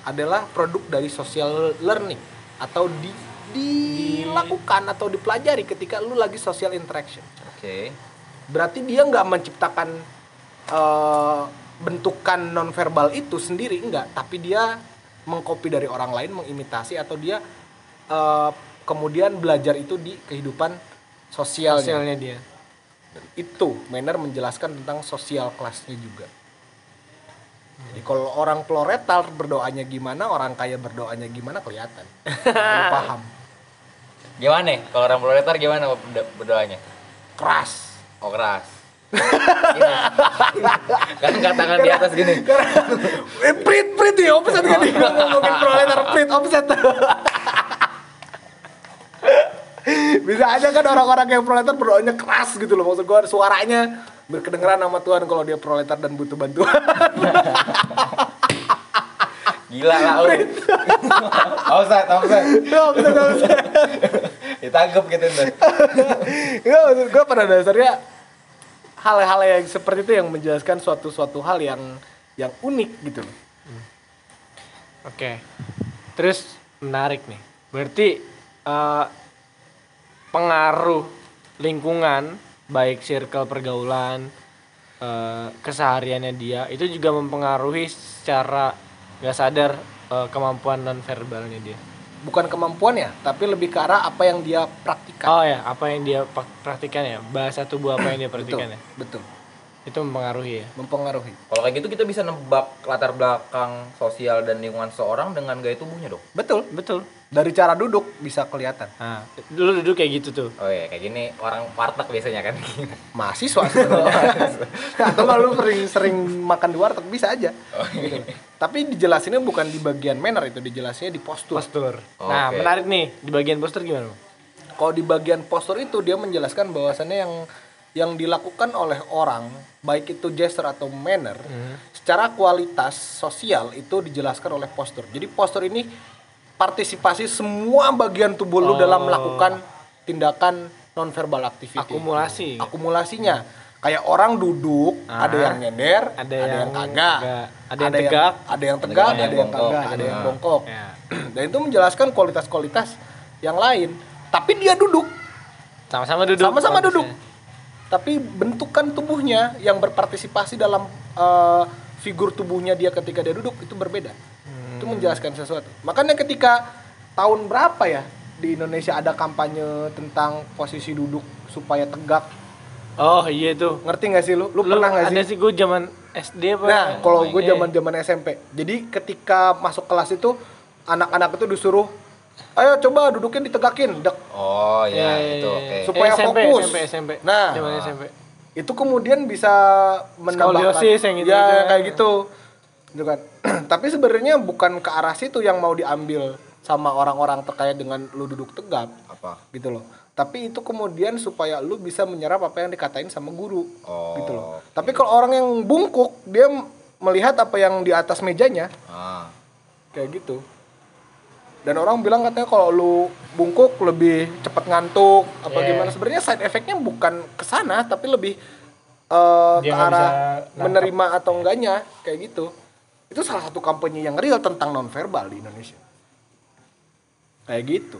adalah produk dari social learning atau di dilakukan atau dipelajari ketika lu lagi social interaction. Oke. Berarti dia nggak menciptakan eh, bentukan nonverbal itu sendiri enggak tapi dia mengcopy dari orang lain mengimitasi atau dia eh, kemudian belajar itu di kehidupan sosialnya Hasilnya dia. itu manner menjelaskan tentang sosial kelasnya juga jadi kalau orang proletar berdoanya gimana orang kaya berdoanya gimana kelihatan paham Gimana? Kalau orang proletar gimana berdo- berdoanya? keras Oh keras. Kan angkat tangan di atas gini. eh, prit prit nih offset kan nih ngomongin proletar prit offset bisa aja kan orang-orang yang proletar berdoanya keras gitu loh maksud gua suaranya berkedengeran sama Tuhan kalau dia proletar dan butuh bantuan Gila lah lu. Offset, offset. ya offset offset Ditangkep gitu ntar. ya maksud gue pada dasarnya hal-hal yang seperti itu yang menjelaskan suatu suatu hal yang yang unik gitu loh Oke. Terus menarik nih. Berarti eh, pengaruh lingkungan baik circle pergaulan eh, kesehariannya dia itu juga mempengaruhi secara nggak sadar eh, kemampuan non verbalnya dia. Bukan kemampuan ya tapi lebih ke arah apa yang dia praktikan Oh ya, apa yang dia praktikan ya? Bahasa tubuh apa yang dia betul praktikan ya? betul Itu mempengaruhi ya. mempengaruhi Kalau kayak gitu kita bisa nebak latar belakang sosial dan lingkungan seorang dengan gaya tubuhnya dong. betul Betul. dari cara duduk bisa kelihatan Nah, dulu duduk kayak gitu tuh. Oh iya, kayak gini orang warteg biasanya kan. mahasiswa sebenarnya atau kalau lu sering sering makan di warteg bisa aja Oh, iya. tapi dijelasinnya bukan di bagian manner itu dijelasinnya di postur Postur. Oke. Nah, menarik nih di bagian postur gimana? Kalau di bagian postur itu dia menjelaskan bahwasannya yang yang dilakukan oleh orang baik itu gesture atau manner secara kualitas sosial itu dijelaskan oleh postur jadi postur ini partisipasi semua bagian tubuh lu Oh. dalam melakukan tindakan nonverbal activity Akumulasi. akumulasinya kayak orang duduk Ah. ada yang nyender Ada yang, yang kagak. Ada yang tegak. ada yang tegak Ada yang ada kagak ada yang Ah. bongkok Ya. dan itu menjelaskan kualitas-kualitas yang lain tapi dia duduk Sama-sama duduk. sama-sama duduk. Tapi bentukan tubuhnya yang berpartisipasi dalam eh, figur tubuhnya dia ketika dia duduk itu berbeda. Itu menjelaskan sesuatu. Makanya ketika tahun berapa ya di Indonesia ada kampanye tentang posisi duduk supaya tegak? Oh iya tuh. ngerti nggak sih lu? Lu, Lu pernah nggak ada sih? sih gue zaman SD apa? nah kalau gue zaman zaman SMP jadi ketika masuk kelas itu anak-anak itu disuruh ayo coba dudukin ditegakin dek Oh Iya, ya, iya, itu iya. oke. Supaya SMP, fokus. SMP, SMP. Nah. Zaman SMP. itu kemudian bisa menambahkan Skoliosis yang gitu-gitu ya ya. kayak gitu gitu kan tapi sebenarnya bukan ke arah situ yang mau diambil sama orang-orang terkait dengan lu duduk tegap Apa? gitu loh tapi itu kemudian supaya lu bisa menyerap apa yang dikatain sama guru Oh. gitu loh tapi kalau orang yang bungkuk dia melihat apa yang di atas mejanya Ah. kayak gitu dan orang bilang katanya kalau lu bungkuk lebih cepat ngantuk apa Yeah. gimana sebenarnya side effectnya bukan ke sana tapi lebih eh, Dia ke arah menerima atau enggaknya kayak gitu itu salah satu kampanye yang real tentang nonverbal di Indonesia kayak gitu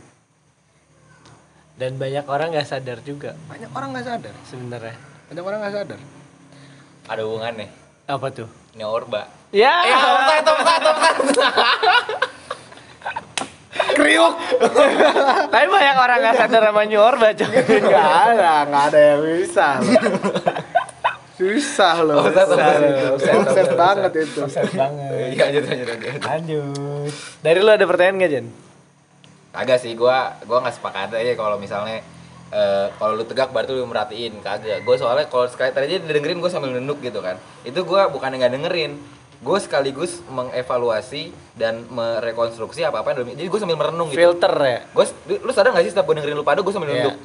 Dan banyak orang nggak sadar juga banyak orang nggak sadar sebenarnya. banyak orang nggak sadar Ada hubungannya. Apa tuh? Ini orba. Ya. kriuk. Tapi banyak orang nggak sadar sama New Orba, nggak ada nggak ada yang bisa loh. susah loh. Offset, banget itu. Banget. Iya, lanjut lanjut lanjut. Lanjut. Dari lu ada pertanyaan nggak, Jen? Kagak sih, gua gua nggak sepakat aja kalau misalnya eh, kalau lu tegak berarti lu merhatiin. Kagak. Gue soalnya kalau sekali tadi aja dengerin gue sambil nunduk gitu kan. Itu gue bukan nggak dengerin gue sekaligus mengevaluasi dan merekonstruksi apa apa jadi gue sambil merenung gitu. Filter ya. gue lu sadar gak sih setiap gue dengerin lu pada gue sambil Iya. nunduk?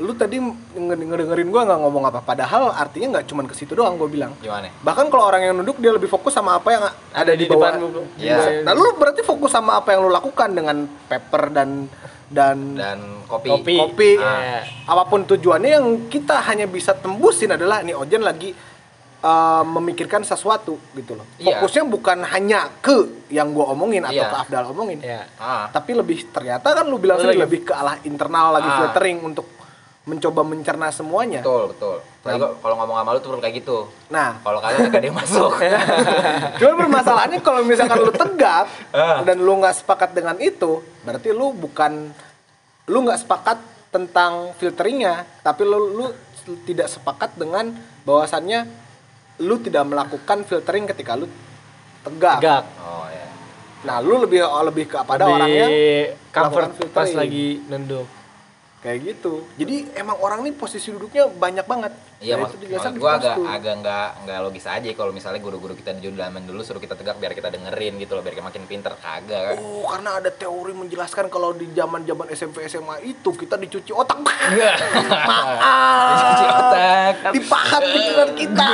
Lu tadi nge- ngedengerin gua nggak ngomong apa. Padahal artinya nggak cuman ke situ doang gue bilang. Gimana? Bahkan kalau orang yang nunduk dia lebih fokus sama apa yang ada, di, di bawah. di Iya. nah lu berarti fokus sama apa yang lu lakukan dengan paper dan dan, dan kopi, Kopi. kopi. Ah. apa pun tujuannya yang kita hanya bisa tembusin adalah ini Ojen lagi uh, memikirkan sesuatu gitu loh Iya. fokusnya bukan hanya ke yang gua omongin atau Iya. ke Afdal omongin Ya. ah tapi lebih ternyata kan lu bilang sendiri lagi- lebih ke arah internal lagi Ah. filtering untuk mencoba mencerna semuanya betul betul Apalagi gua- kalau ngomong sama lu tuh kayak gitu nah kalau kalian gak ada yang masuk Cuman permasalahannya kalau misalkan lu tegap Ah. dan lu nggak sepakat dengan itu, berarti lu bukan lu nggak sepakat tentang filteringnya, tapi lu, lu tidak sepakat dengan bahwasannya lu tidak melakukan filtering ketika lu tegap. Tegak. oh ya Nah, lu lebih lebih ke pada Lebih orang yang comfort melakukan pas filtering. lagi nunduk. kayak gitu. Jadi emang orang nih posisi duduknya banyak banget. Iya Nah, maksud, maksud gue agak tuh. agak nggak nggak logis aja kalau misalnya guru-guru kita di zaman dulu suruh kita tegak biar kita dengerin gitu loh biar kita makin pinter kagak kan Oh, karena ada teori menjelaskan kalau di zaman-zaman SMP SMA itu kita dicuci otak. Maaf. Cuci otak Dipahat pikiran kita.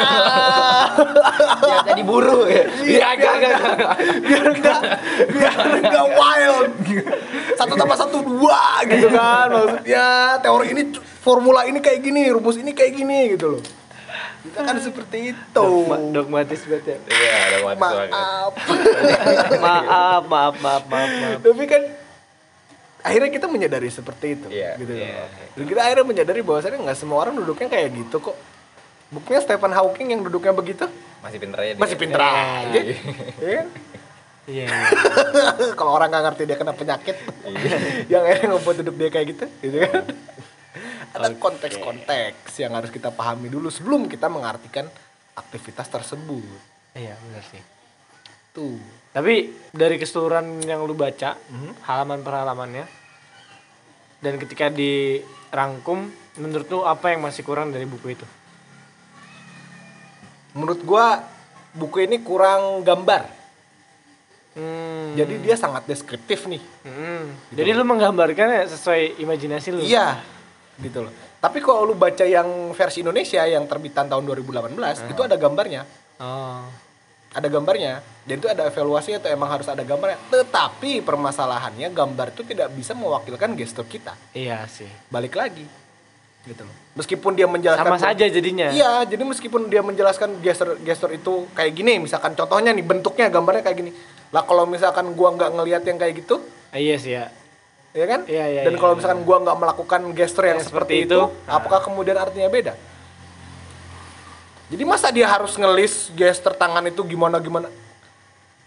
biar jadi buru ya iya agak agak biar enggak biar enggak wild. Satu tambah satu dua gitu kan maksudnya. Teori ini formula ini kayak gini, rumus ini kayak gini gitu loh. Kita kan seperti itu. Dogma- dogmatis banget ya. iya ada mati banget Maaf. maaf, maaf, maaf, maaf, maaf. Tapi kan akhirnya kita menyadari seperti itu Iya, gitu iya. loh. Dan kita akhirnya menyadari bahwasannya nggak semua orang duduknya kayak gitu kok. Buktinya Stephen Hawking yang duduknya begitu masih pinter aja dia. masih pinter Iya. aja. Iya kan? Iya. Kalau orang nggak ngerti dia kena penyakit, yang akhirnya ngebuat duduk dia kayak gitu, gitu kan? Ada konteks-konteks yang harus kita pahami dulu sebelum kita mengartikan aktivitas tersebut. Iya, benar sih. Tuh. Tapi dari keseluruhan yang lu baca, halaman per halamannya, dan ketika dirangkum, menurut lu apa yang masih kurang dari buku itu? Menurut gua buku ini kurang gambar. Hmm. Jadi dia sangat deskriptif nih. Hmm. Jadi lu menggambarkannya sesuai imajinasi lu. Iya, gitu loh. Tapi kalau lu baca yang versi Indonesia yang terbitan tahun 2018, itu ada gambarnya. Oh. Ada gambarnya. Dan itu ada evaluasi atau emang harus ada gambarnya. Tetapi permasalahannya gambar itu tidak bisa mewakilkan gestur kita. Iya sih. Balik lagi. Gitu loh. Meskipun dia menjelaskan Sama saja jadinya. Iya, jadi meskipun dia menjelaskan gestur gestur itu kayak gini, misalkan contohnya nih bentuknya gambarnya kayak gini. Lah kalau misalkan gua nggak ngelihat yang kayak gitu, Ah, iya sih ya. Ya kan? Iya, iya, Dan iya, kalau iya. misalkan gua nggak melakukan gestur yang Yang seperti, seperti itu, itu, nah. apakah kemudian artinya beda? Jadi masa dia harus ngelis gestur tangan itu gimana gimana?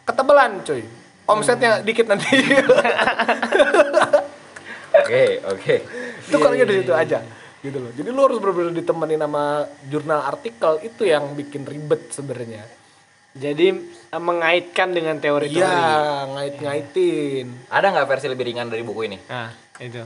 Ketebalan, cuy. Omsetnya Hmm. dikit nanti. oke oke itu kalau di situ aja gitu loh. Jadi lu harus benar-benar ditemenin sama jurnal artikel itu yang bikin ribet sebenarnya. Jadi eh, mengaitkan dengan teori-teori. Iya, ngait-ngaitin. Ada nggak versi lebih ringan dari buku ini? Nah, itu.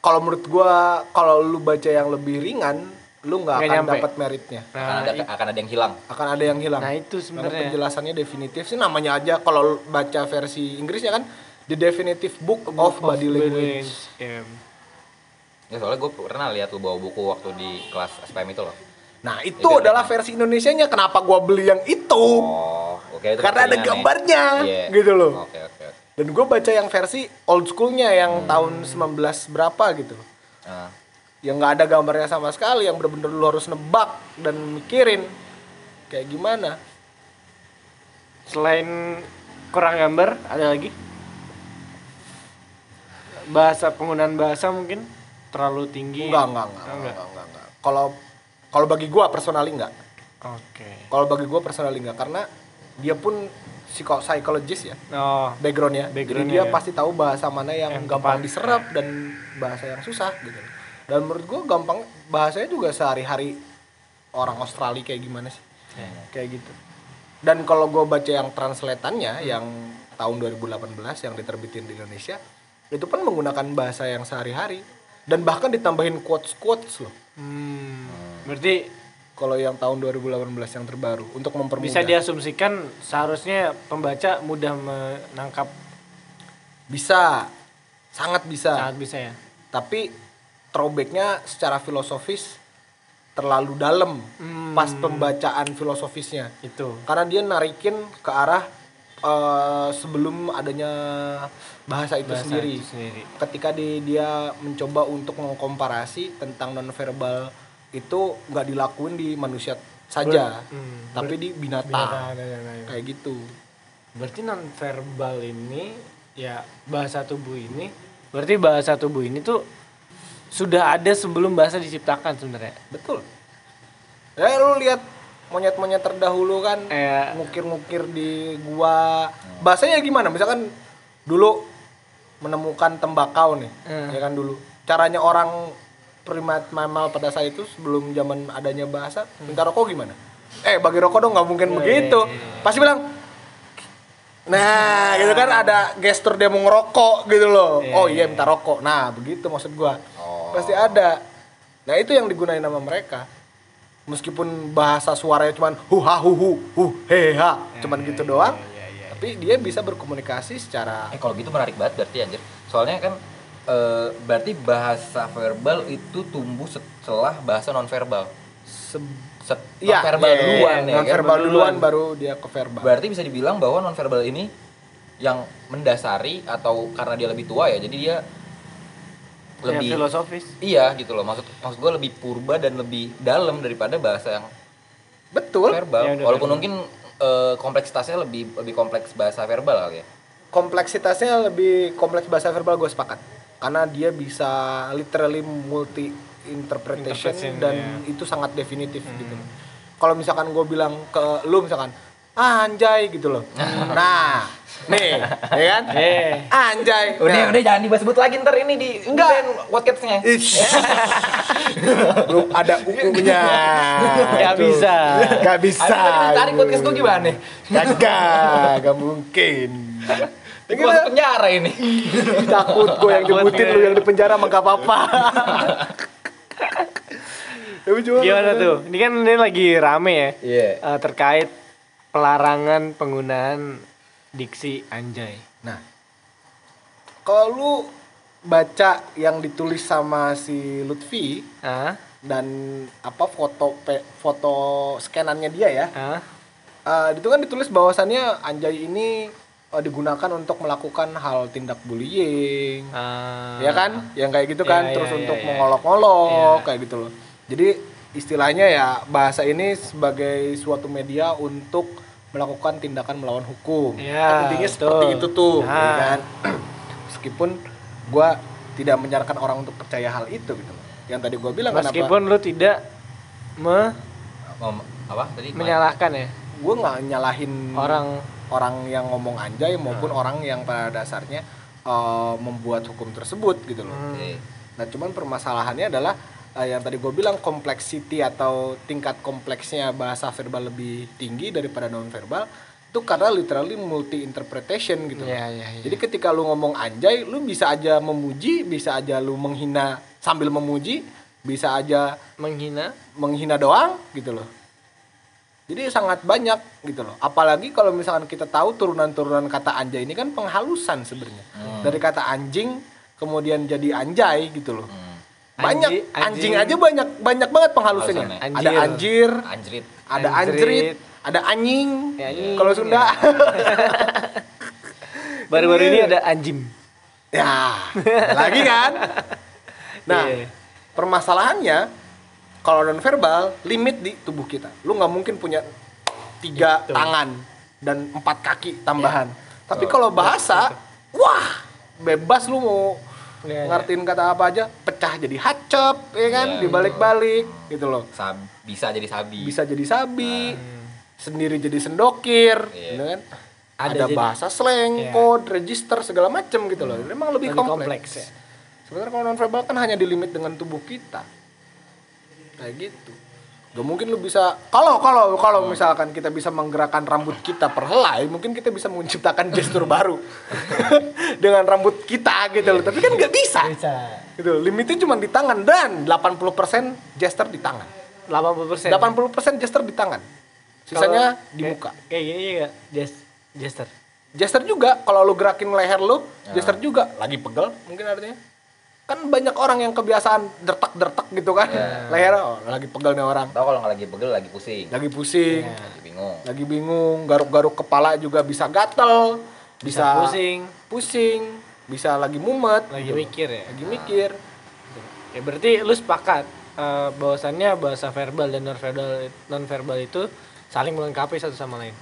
Kalau menurut gua, kalau lu baca yang lebih ringan, lu nggak akan nyampe. dapat meritnya. Akan Nah, ada i- akan ada yang hilang. Akan ada yang hilang. nah itu sebenarnya. penjelasannya definitif sih namanya aja kalau baca versi Inggrisnya kan The Definitive Book of, Body Language. Iya. Ya soalnya gue pernah lihat lu bawa buku waktu di kelas SPM itu loh. Nah, itu Itu adalah versi Indonesianya. Kenapa gua beli yang itu? Oh, oke itu Karena ada ya. gambarnya, Iya. gitu loh. Oke oke. oke. Dan gue baca yang versi old schoolnya yang tahun 19 berapa gitu loh. Nah, Yang nggak ada gambarnya sama sekali, yang bener-bener lu harus nebak dan mikirin kayak gimana. Selain kurang gambar, ada lagi? Bahasa penggunaan bahasa mungkin terlalu tinggi. Enggak, enggak, enggak, enggak, enggak, enggak, enggak. Kalau kalau bagi gua personally enggak. Oke. Kalau bagi gua personally enggak karena dia pun psiko psikologis ya Oh, backgroundnya. Jadi Backgroundnya dia ya. pasti tahu bahasa mana yang, Yang gampang tepat. diserap dan bahasa yang susah gitu. Dan menurut gua gampang bahasanya juga sehari-hari orang Australia kayak gimana sih? Kayak gitu. Dan kalau gua baca yang translatannya yang tahun 2018 yang diterbitin di Indonesia itu pun menggunakan bahasa yang sehari-hari dan bahkan ditambahin quotes-quotes loh. hmm, berarti Kalau yang tahun 2018 yang terbaru untuk mempermudah. bisa diasumsikan seharusnya pembaca mudah menangkap Bisa. Sangat bisa. sangat bisa ya. Tapi throwbacknya secara filosofis terlalu dalam Hmm. pas pembacaan filosofisnya. Itu. Karena dia narikin ke arah eh, sebelum adanya bahasa itu Bahasa sendiri. itu sendiri. Ketika di- dia mencoba untuk mengkomparasi tentang nonverbal itu nggak dilakuin di manusia saja, Ber- hmm, tapi di binatang. Binatang dan lain-lain. Kayak gitu. Berarti non verbal ini ya bahasa tubuh ini berarti bahasa tubuh ini tuh sudah ada sebelum bahasa diciptakan sebenarnya. Betul. Ya lu lihat monyet-monyet terdahulu kan ngukir-ngukir di gua. Bahasanya gimana? Misalkan dulu menemukan tembakau nih, Hmm. ya kan dulu. Caranya orang primat mammal pada saat itu sebelum zaman adanya bahasa, minta rokok gimana? Eh, bagi rokok dong nggak mungkin Iya, begitu. iya, iya. Pasti bilang Nah, gitu kan ada gestur dia mau ngerokok gitu loh. Iya, oh iya, iya minta rokok. Nah, begitu maksud gua. Oh. Pasti ada. Nah, itu yang digunain sama mereka. Meskipun bahasa suaranya cuman hu ha hu hu hu he ha, cuman gitu doang. iya, iya. Tapi dia bisa berkomunikasi secara Eh kalau gitu menarik banget berarti anjir. Soalnya kan eh, berarti bahasa verbal itu tumbuh setelah bahasa nonverbal. se- Set, Iya, nonverbal iya, iya, duluan iya. ya Nonverbal kan? duluan baru dia ke verbal. Berarti bisa dibilang bahwa nonverbal ini yang mendasari atau karena dia lebih tua ya. Jadi dia lebih ya, filosofis. iya gitu loh. Maksud maksud gue lebih purba dan lebih dalam daripada bahasa yang Betul. verbal. Ya, Walaupun verbal. mungkin eh, kompleksitasnya lebih lebih kompleks bahasa verbal kali ya. Kompleksitasnya lebih kompleks bahasa verbal gue sepakat. Karena dia bisa literally multi interpretation Interpretation, dan iya. itu sangat definitif gitu. Kalau misalkan gue bilang ke lu misalkan "Ah, anjay gitu loh. nah, nih, ya kan? Anjay. Udah Nah. udah jangan dibahas-sebut lagi ntar ini di Enggak. podcastnya. Belum ada ukunya. Nggak bisa. Gak bisa. Ditarik podcast gue gimana nih? Kagak, gak mungkin. Gue masuk penjara ini. Takut gue yang gue. lu yang di penjara mah gak apa-apa. Gimana tuh? Ini kan ini lagi rame ya. Iya. eh, terkait pelarangan penggunaan diksi anjay. Nah, kalau lu baca yang ditulis sama si Lutfi Ah, dan apa foto pe- foto scanannya dia ya, ah, eh, itu kan ditulis bahwasannya anjay ini eh, digunakan untuk melakukan hal tindak bullying, ah. ya kan? Yang kayak gitu kan, Iya, terus iya, untuk iya, iya. mengolok-olok Iya. kayak gitu loh. Jadi istilahnya ya bahasa ini sebagai suatu media untuk melakukan tindakan melawan hukum. Iya, Kan intinya betul. seperti itu tuh, ya Nah. kan? Meskipun gua tidak menyarankan orang untuk percaya hal itu gitu loh. Yang tadi gua bilang kenapa? Meskipun lu tidak me- Mau apa tadi? menyalahkan ya Gua nggak nyalahin orang orang yang ngomong anjay maupun Nah. orang yang pada dasarnya eh, membuat hukum tersebut gitu loh. Hmm. Oke. Nah, cuman permasalahannya adalah eh, yang tadi gue bilang complexity atau tingkat kompleksnya bahasa verbal lebih tinggi daripada non verbal itu karena literally multi interpretation gitu. loh. Iya, iya, iya. Jadi ketika lu ngomong anjay, lu bisa aja memuji, bisa aja lu menghina sambil memuji, bisa aja menghina menghina doang gitu loh. Jadi sangat banyak gitu loh. Apalagi kalau misalkan kita tahu turunan-turunan kata anjay ini kan penghalusan sebenarnya. Dari kata anjing kemudian jadi anjay gitu loh. Banyak Anji- anjing, anjing. aja banyak banyak banget penghalusannya. Penghalusannya. Ada anjir, Anjrit. ada Anjrit. anjrit, ada anjing. Ya, anjing. Kalau Sunda baru-baru ini ada anjing ya, lagi kan? Nah, Iya. permasalahannya kalau non verbal limit di tubuh kita. Lu nggak mungkin punya tiga Itu. tangan dan empat kaki tambahan. Tapi Oh, kalau bahasa, wah bebas lu mau Iya, iya. ngertiin kata apa aja, pecah jadi hacep, ya kan? Iya, Dibalik-balik gitu loh. Sab bisa jadi sabi. Bisa jadi sabi, sendiri jadi sendokir, Iya. gitu kan? Ada Ada, jadi- bahasa slang, Iya. code, register segala macem gitu loh. Memang lebih, Lebih kompleks. kompleks, ya. Sebenarnya kalau non verbal kan hanya dilimit dengan tubuh kita. Kayak gitu. Gak mungkin lu bisa kalau kalau kalau misalkan kita bisa menggerakkan rambut kita per helai, mungkin kita bisa menciptakan gestur baru dengan rambut kita gitu loh. Tapi kan nggak bisa. bisa Gitu. Limitnya cuma di tangan dan 80% gesture di tangan. 80 persen 80% gesture di tangan. Sisanya di muka. kayak gini juga jester Gesture juga kalau lu gerakin leher lu, gesture juga lagi pegel mungkin artinya. Kan banyak orang yang kebiasaan dertak-dertak gitu kan. Leher oh, lagi pegel nih orang. Tahu kalau nggak lagi pegel lagi pusing. Lagi pusing, Lagi bingung. lagi bingung, garuk-garuk kepala juga bisa gatel, bisa, bisa pusing pusing, bisa lagi mumet, lagi gitu. mikir ya lagi mikir. ya berarti lu sepakat eh, bahwasannya bahasa verbal dan non verbal non verbal itu saling melengkapi satu sama lain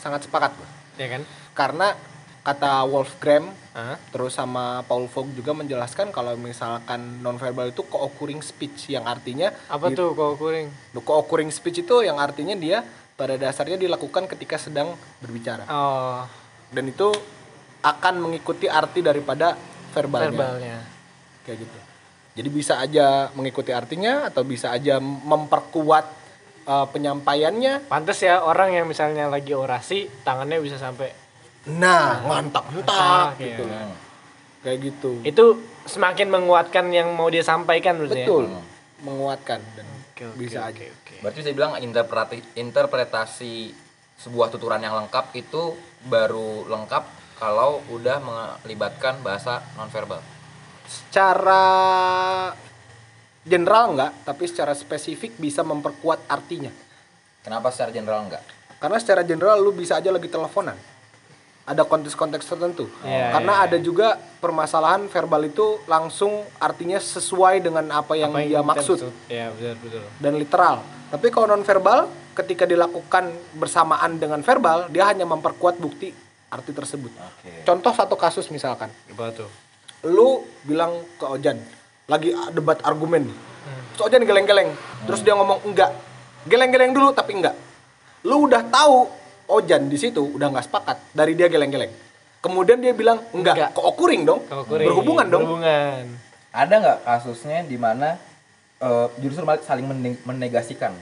Sangat sepakat ya kan Karena kata Wolfgram Hah? terus sama Paul Vogt juga menjelaskan kalau misalkan nonverbal itu co-occurring speech yang artinya apa di- tuh kuring co-occurring speech itu yang artinya dia pada dasarnya dilakukan ketika sedang berbicara. Oh. Dan itu akan mengikuti arti daripada verbalnya. Verbalnya. Kayak gitu. Jadi bisa aja mengikuti artinya atau bisa aja memperkuat uh, penyampaiannya. Pantes ya orang yang misalnya lagi orasi tangannya bisa sampai nah mantap mantap Ah, gitu iya. kayak gitu itu semakin menguatkan yang mau dia sampaikan berarti ya? betul menguatkan dan Oke, oke, bisa oke, aja oke. Berarti saya bilang interpretasi, interpretasi sebuah tuturan yang lengkap itu baru lengkap kalau udah melibatkan bahasa nonverbal. secara general enggak tapi secara spesifik bisa memperkuat artinya Kenapa secara general enggak? karena secara general lu bisa aja lagi teleponan ada konteks-konteks tertentu Iya, karena iya, ada juga permasalahan verbal itu langsung artinya sesuai dengan apa yang Apa dia kita maksud ya betul betul dan literal tapi kalau non verbal ketika dilakukan bersamaan dengan verbal dia hanya memperkuat bukti arti tersebut Oke. contoh satu kasus misalkan tuh lu bilang ke Ojan lagi debat argumen. Terus Ojan geleng-geleng. Terus dia ngomong enggak. Geleng-geleng dulu tapi enggak. Lu udah tahu Ojan di situ udah nggak sepakat dari dia geleng-geleng. Kemudian dia bilang enggak, Enggak. kok okuring dong. Kuring Berhubungan dong. berhubungan Ada nggak kasusnya di mana eh, justru malah saling mene- menegasikan?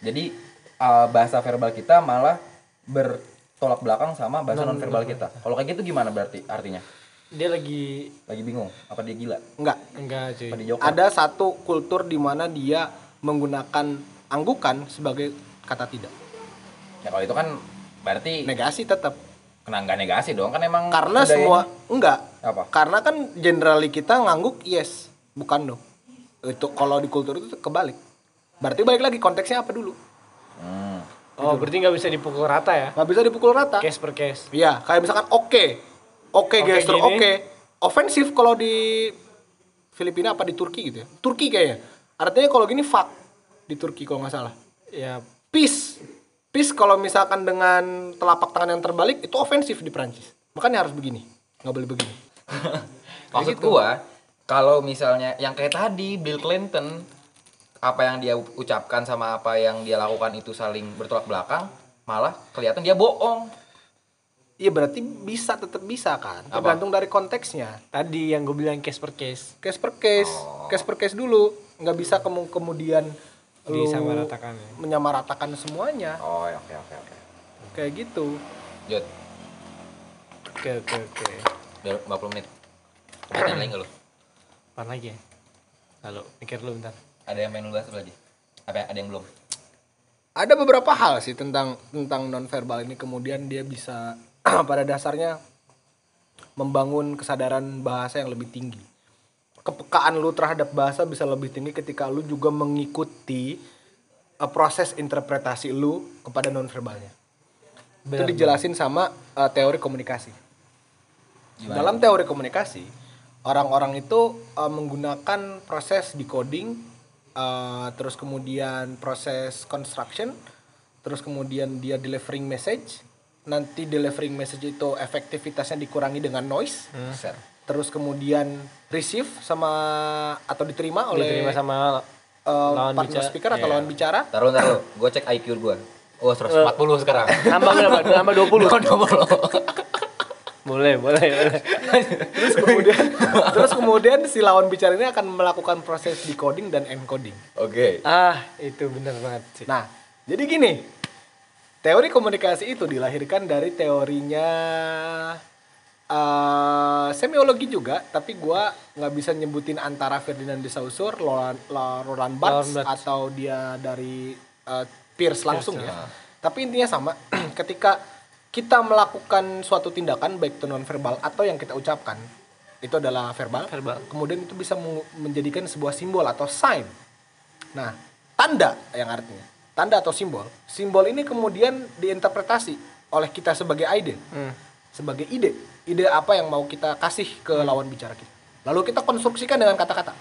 Jadi eh, bahasa verbal kita malah bertolak belakang sama bahasa nonverbal kita. Kalau kayak gitu gimana berarti artinya? dia lagi Lagi bingung? Apa dia gila? Enggak. enggak cuy dia? Ada satu kultur di mana dia menggunakan anggukan sebagai kata tidak. Ya kalau itu kan berarti Negasi tetap. kena nggak negasi dong kan emang Karena budayanya- semua enggak. apa? Karena kan generally kita ngangguk yes, bukan dong. Itu kalau di kultur itu kebalik. Berarti balik lagi konteksnya apa dulu? Hmm. oh berarti nggak bisa dipukul rata ya Nggak bisa dipukul rata. case per case Iya, kayak misalkan oke. Oke, Oke gestur gini. oke. Ofensif kalau di Filipina apa di Turki gitu ya. Turki kayaknya. Artinya kalau gini fuck di Turki kalau nggak salah. ya Peace. Peace kalau misalkan dengan telapak tangan yang terbalik itu ofensif di Prancis. Makanya harus begini. Nggak boleh begini. Maksud gitu. gua kalau misalnya yang kayak tadi Bill Clinton apa yang dia ucapkan sama apa yang dia lakukan itu saling bertolak belakang, malah kelihatan dia bohong. Iya berarti bisa tetap bisa kan. Apa? Tergantung dari konteksnya. tadi yang gue bilang case per case Case per case. Oh. Case per case dulu. nggak bisa kemu- kemudian lu Disamaratakan ya. menyamaratakan semuanya Oh, oke oke oke. kayak gitu Jod, Oke oke oke. udah 50 menit. Pertanyaan lain nggak lu? Apaan lagi ya? Lalu mikir dulu bentar. Ada yang main lu bahas apa lagi? Apa ada yang belum? ada beberapa hal sih tentang tentang nonverbal ini kemudian dia bisa pada dasarnya membangun kesadaran bahasa yang lebih tinggi kepekaan lu terhadap bahasa bisa lebih tinggi ketika lu juga mengikuti uh, proses interpretasi lu kepada nonverbalnya. Itu dijelasin sama uh, teori komunikasi. Dalam teori komunikasi orang-orang itu uh, menggunakan proses decoding uh, terus kemudian proses construction terus kemudian dia delivering message nanti delivering message itu efektivitasnya dikurangi dengan noise Set. terus kemudian receive sama atau diterima oleh Diterima sama uh, lawan partner bicara. speaker atau Iya. lawan bicara Taruh taruh, gue cek IQ gue. Oh 140 sekarang. nambah berapa? Nambah 20. boleh, boleh, boleh. terus kemudian terus kemudian si lawan bicara ini akan melakukan proses decoding dan encoding Oke. ah, itu bener banget sih. Nah, jadi gini, teori komunikasi itu dilahirkan dari teorinya eh, semiologi juga, tapi gua nggak bisa nyebutin antara Ferdinand de Saussure, Roland, La- Roland Barthes, atau dia dari eh, Pierce langsung Pierce, ya. Tapi intinya sama, ketika kita melakukan suatu tindakan baik itu non verbal atau yang kita ucapkan itu adalah verbal, Verbal. kemudian itu bisa menjadikan sebuah simbol atau sign Nah, tanda yang artinya tanda atau simbol. Simbol ini kemudian diinterpretasi oleh kita sebagai ide, Hmm. sebagai ide. Ide apa yang mau kita kasih ke lawan bicara kita. Lalu kita konstruksikan dengan kata-kata.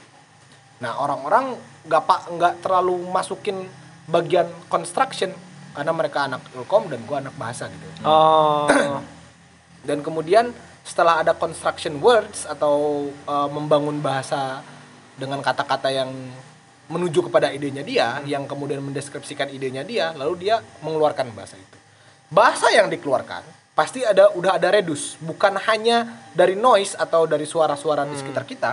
Nah, orang-orang nggak pak nggak terlalu masukin bagian construction karena mereka anak ilkom dan gua anak bahasa gitu. Oh, Dan kemudian setelah ada construction words atau uh, membangun bahasa dengan kata-kata yang menuju kepada idenya dia, yang kemudian mendeskripsikan idenya dia, lalu dia mengeluarkan bahasa itu. Bahasa yang dikeluarkan pasti ada udah ada redus, bukan hanya dari noise atau dari suara-suara di sekitar kita,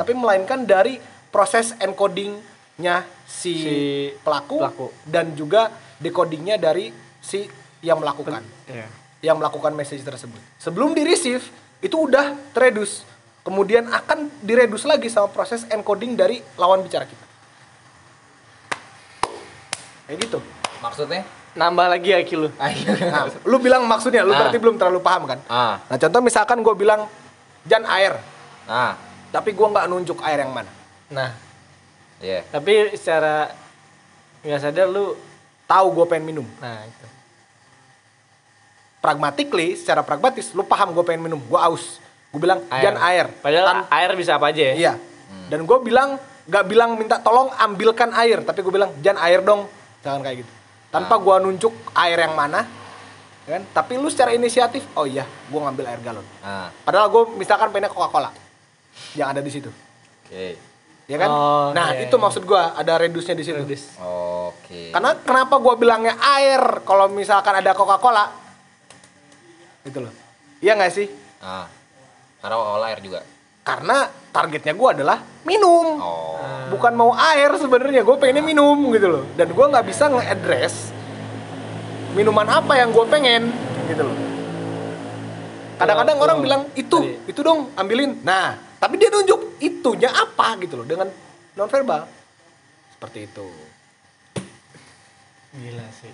tapi melainkan dari proses encodingnya si, Si pelaku, pelaku. dan juga decodingnya dari si yang melakukan iya. yang melakukan message tersebut. Sebelum di receive itu udah teredus. Kemudian akan diredus lagi sama proses encoding dari lawan bicara kita. Kayak gitu. Maksudnya? Nambah lagi IQ lu. Nah, lu bilang maksudnya, lu Ah. berarti belum terlalu paham kan? Ah, Nah, contoh misalkan gue bilang jan air, ah, tapi gue nggak nunjuk air yang mana. Nah, iya. tapi secara nggak sadar lu Tahu gue pengen minum. nah itu. Pragmatically, secara pragmatis, lu paham gue pengen minum, gue aus. Gue bilang jan air. Padahal Tan- air bisa apa aja ya? Iya. Dan gue bilang nggak bilang minta tolong ambilkan air, tapi gue bilang jangan air dong, jangan kayak gitu. Tanpa gue nunjuk air yang mana, ya kan? Tapi lu secara inisiatif, oh iya, gue ngambil air galon. Ah, Padahal gue misalkan pengennya Coca Cola, yang ada di situ, oke. ya kan? Oh, nah iya, itu iya. maksud gue ada redusnya di situ. Redus. Oke. Karena kenapa gue bilangnya air kalau misalkan ada Coca Cola, gitu loh. Iya nggak sih? Ah. Karena air juga. Karena targetnya gue adalah minum. Oh. bukan mau air sebenarnya gue pengennya minum gitu loh dan gue nggak bisa nge-address minuman apa yang gue pengen gitu loh kadang-kadang Kalau- orang bilang itu tadi- itu dong ambilin nah tapi dia nunjuk itunya apa gitu loh dengan nonverbal seperti itu Gila sih.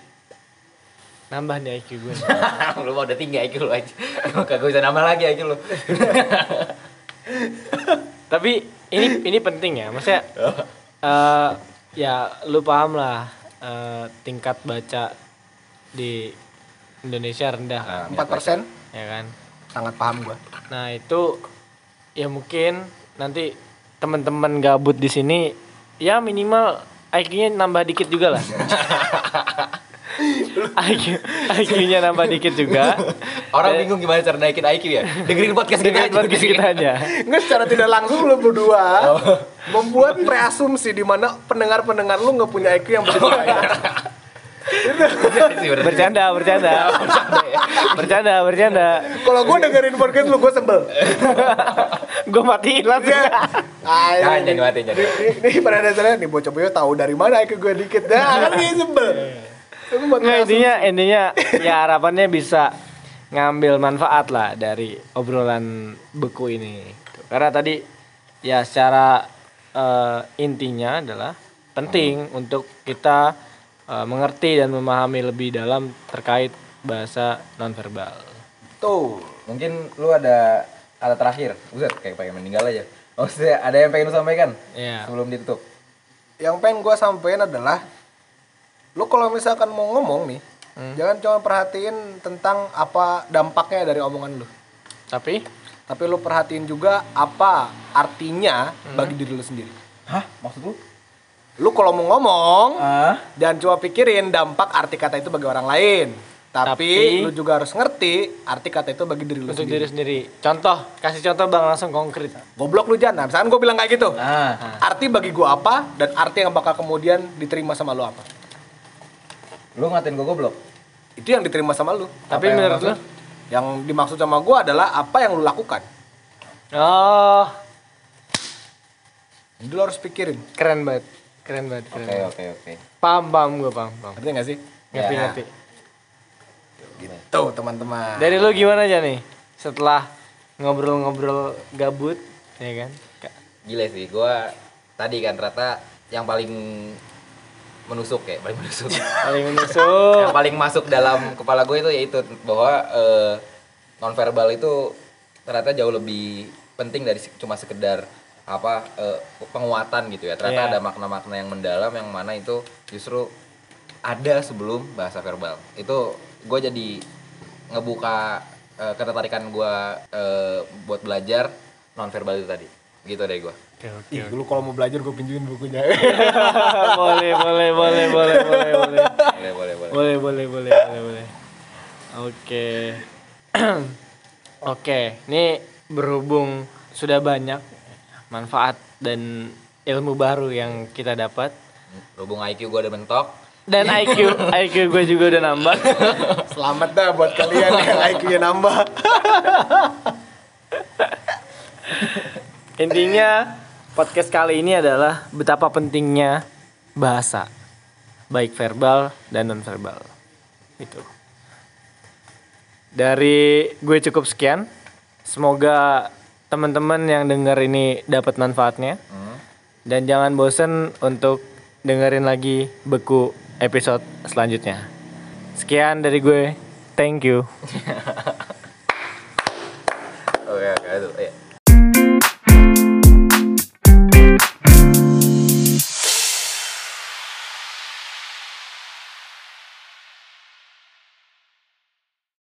Nambah nih IQ gue. lu mah udah tinggi IQ lu aja. Kagak bisa nambah lagi IQ lu. Tapi ini ini penting ya, maksudnya eh ya lu paham lah eh, tingkat baca di Indonesia rendah kan, Ah, empat persen ya kan. sangat paham gue Nah itu ya mungkin nanti teman-teman gabut di sini ya minimal IQ-nya nambah dikit juga lah. IQ IQ-nya nambah dikit juga. Orang bingung gimana cara naikin IQ ya? Dengerin podcast kita aja. podcast kita aja. nggak secara tidak langsung lu berdua membuat preasumsi di mana pendengar-pendengar lu nggak punya IQ yang begitu baik. Bercanda, bercanda. bercanda, bercanda. Kalau gue dengerin podcast lu gue sebel. gue matiin langsung. Ah, Jangan jangan dimatiin, jangan. Ini, pada dasarnya nih bocah-bocah tahu dari mana ke gue dikit dah kan kayak sebel. Nggak, intinya intinya ya harapannya bisa ngambil manfaat lah dari obrolan beku ini. Karena tadi ya secara eh, intinya adalah penting untuk kita eh, mengerti dan memahami lebih dalam terkait bahasa nonverbal. tuh. Mungkin lu ada kata terakhir. Buset, kayak pengen meninggal aja. Maksudnya ada yang pengen lu sampaikan Iya. sebelum ditutup? Yang pengen gue sampein adalah lu kalau misalkan mau ngomong nih, jangan cuma perhatiin tentang apa dampaknya dari omongan lu. Tapi Tapi lu perhatiin juga apa artinya bagi diri lu sendiri. Hah? Maksud lu? Lu kalau mau ngomong, Ah. jangan cuma pikirin dampak arti kata itu bagi orang lain. Tapi, Tapi- lu juga harus ngerti arti kata itu bagi diri lu untuk sendiri. diri sendiri. Contoh, kasih contoh bang langsung konkret. Goblok lu jangan. Nah, misalkan gue bilang kayak gitu. Ah. Arti bagi gua apa dan arti yang bakal kemudian diterima sama lu apa? Lu ngatain gua goblok. Itu yang diterima sama lu. Tapi Apa yang menurut maksud- Yang dimaksud sama gua adalah apa yang lu lakukan. Oh, Jadi lu harus pikirin. keren banget, keren banget. Oke, oke, oke. Paham, paham gue paham, paham. Ngerti gak sih? Ngerti, Ya. ngerti. Gitu teman-teman. Dari lu gimana aja nih? Setelah ngobrol-ngobrol gabut, ya kan? Ka- Gila sih, gua tadi kan ternyata yang paling menusuk ya, paling menusuk. Paling menusuk. yang paling masuk dalam kepala gue itu yaitu bahwa eh, nonverbal itu ternyata jauh lebih penting dari cuma sekedar apa eh, penguatan gitu ya. Ternyata Iya. ada makna-makna yang mendalam yang mana itu justru ada sebelum bahasa verbal. Itu gue jadi ngebuka eh, ketertarikan gue eh, buat belajar nonverbal itu tadi. Gitu deh gue. Oke, oke. Ih, lu kalau mau belajar gue pinjemin bukunya. boleh, boleh, boleh, boleh, boleh, boleh. Boleh, boleh, boleh. Boleh, boleh, boleh, boleh, boleh. Oke. Oke, ini berhubung sudah banyak manfaat dan ilmu baru yang kita dapat Berhubung IQ gue udah mentok, dan IQ IQ gue juga udah nambah. Selamat dah buat kalian yang IQ-nya nambah. Intinya podcast kali ini adalah betapa pentingnya bahasa, baik verbal dan non verbal. Itu. Dari gue cukup sekian. Semoga teman-teman yang dengar ini dapat manfaatnya. Hmm. Dan jangan bosen untuk dengerin lagi beku episode selanjutnya. Sekian dari gue. Thank you. oke, oke, itu. Iya.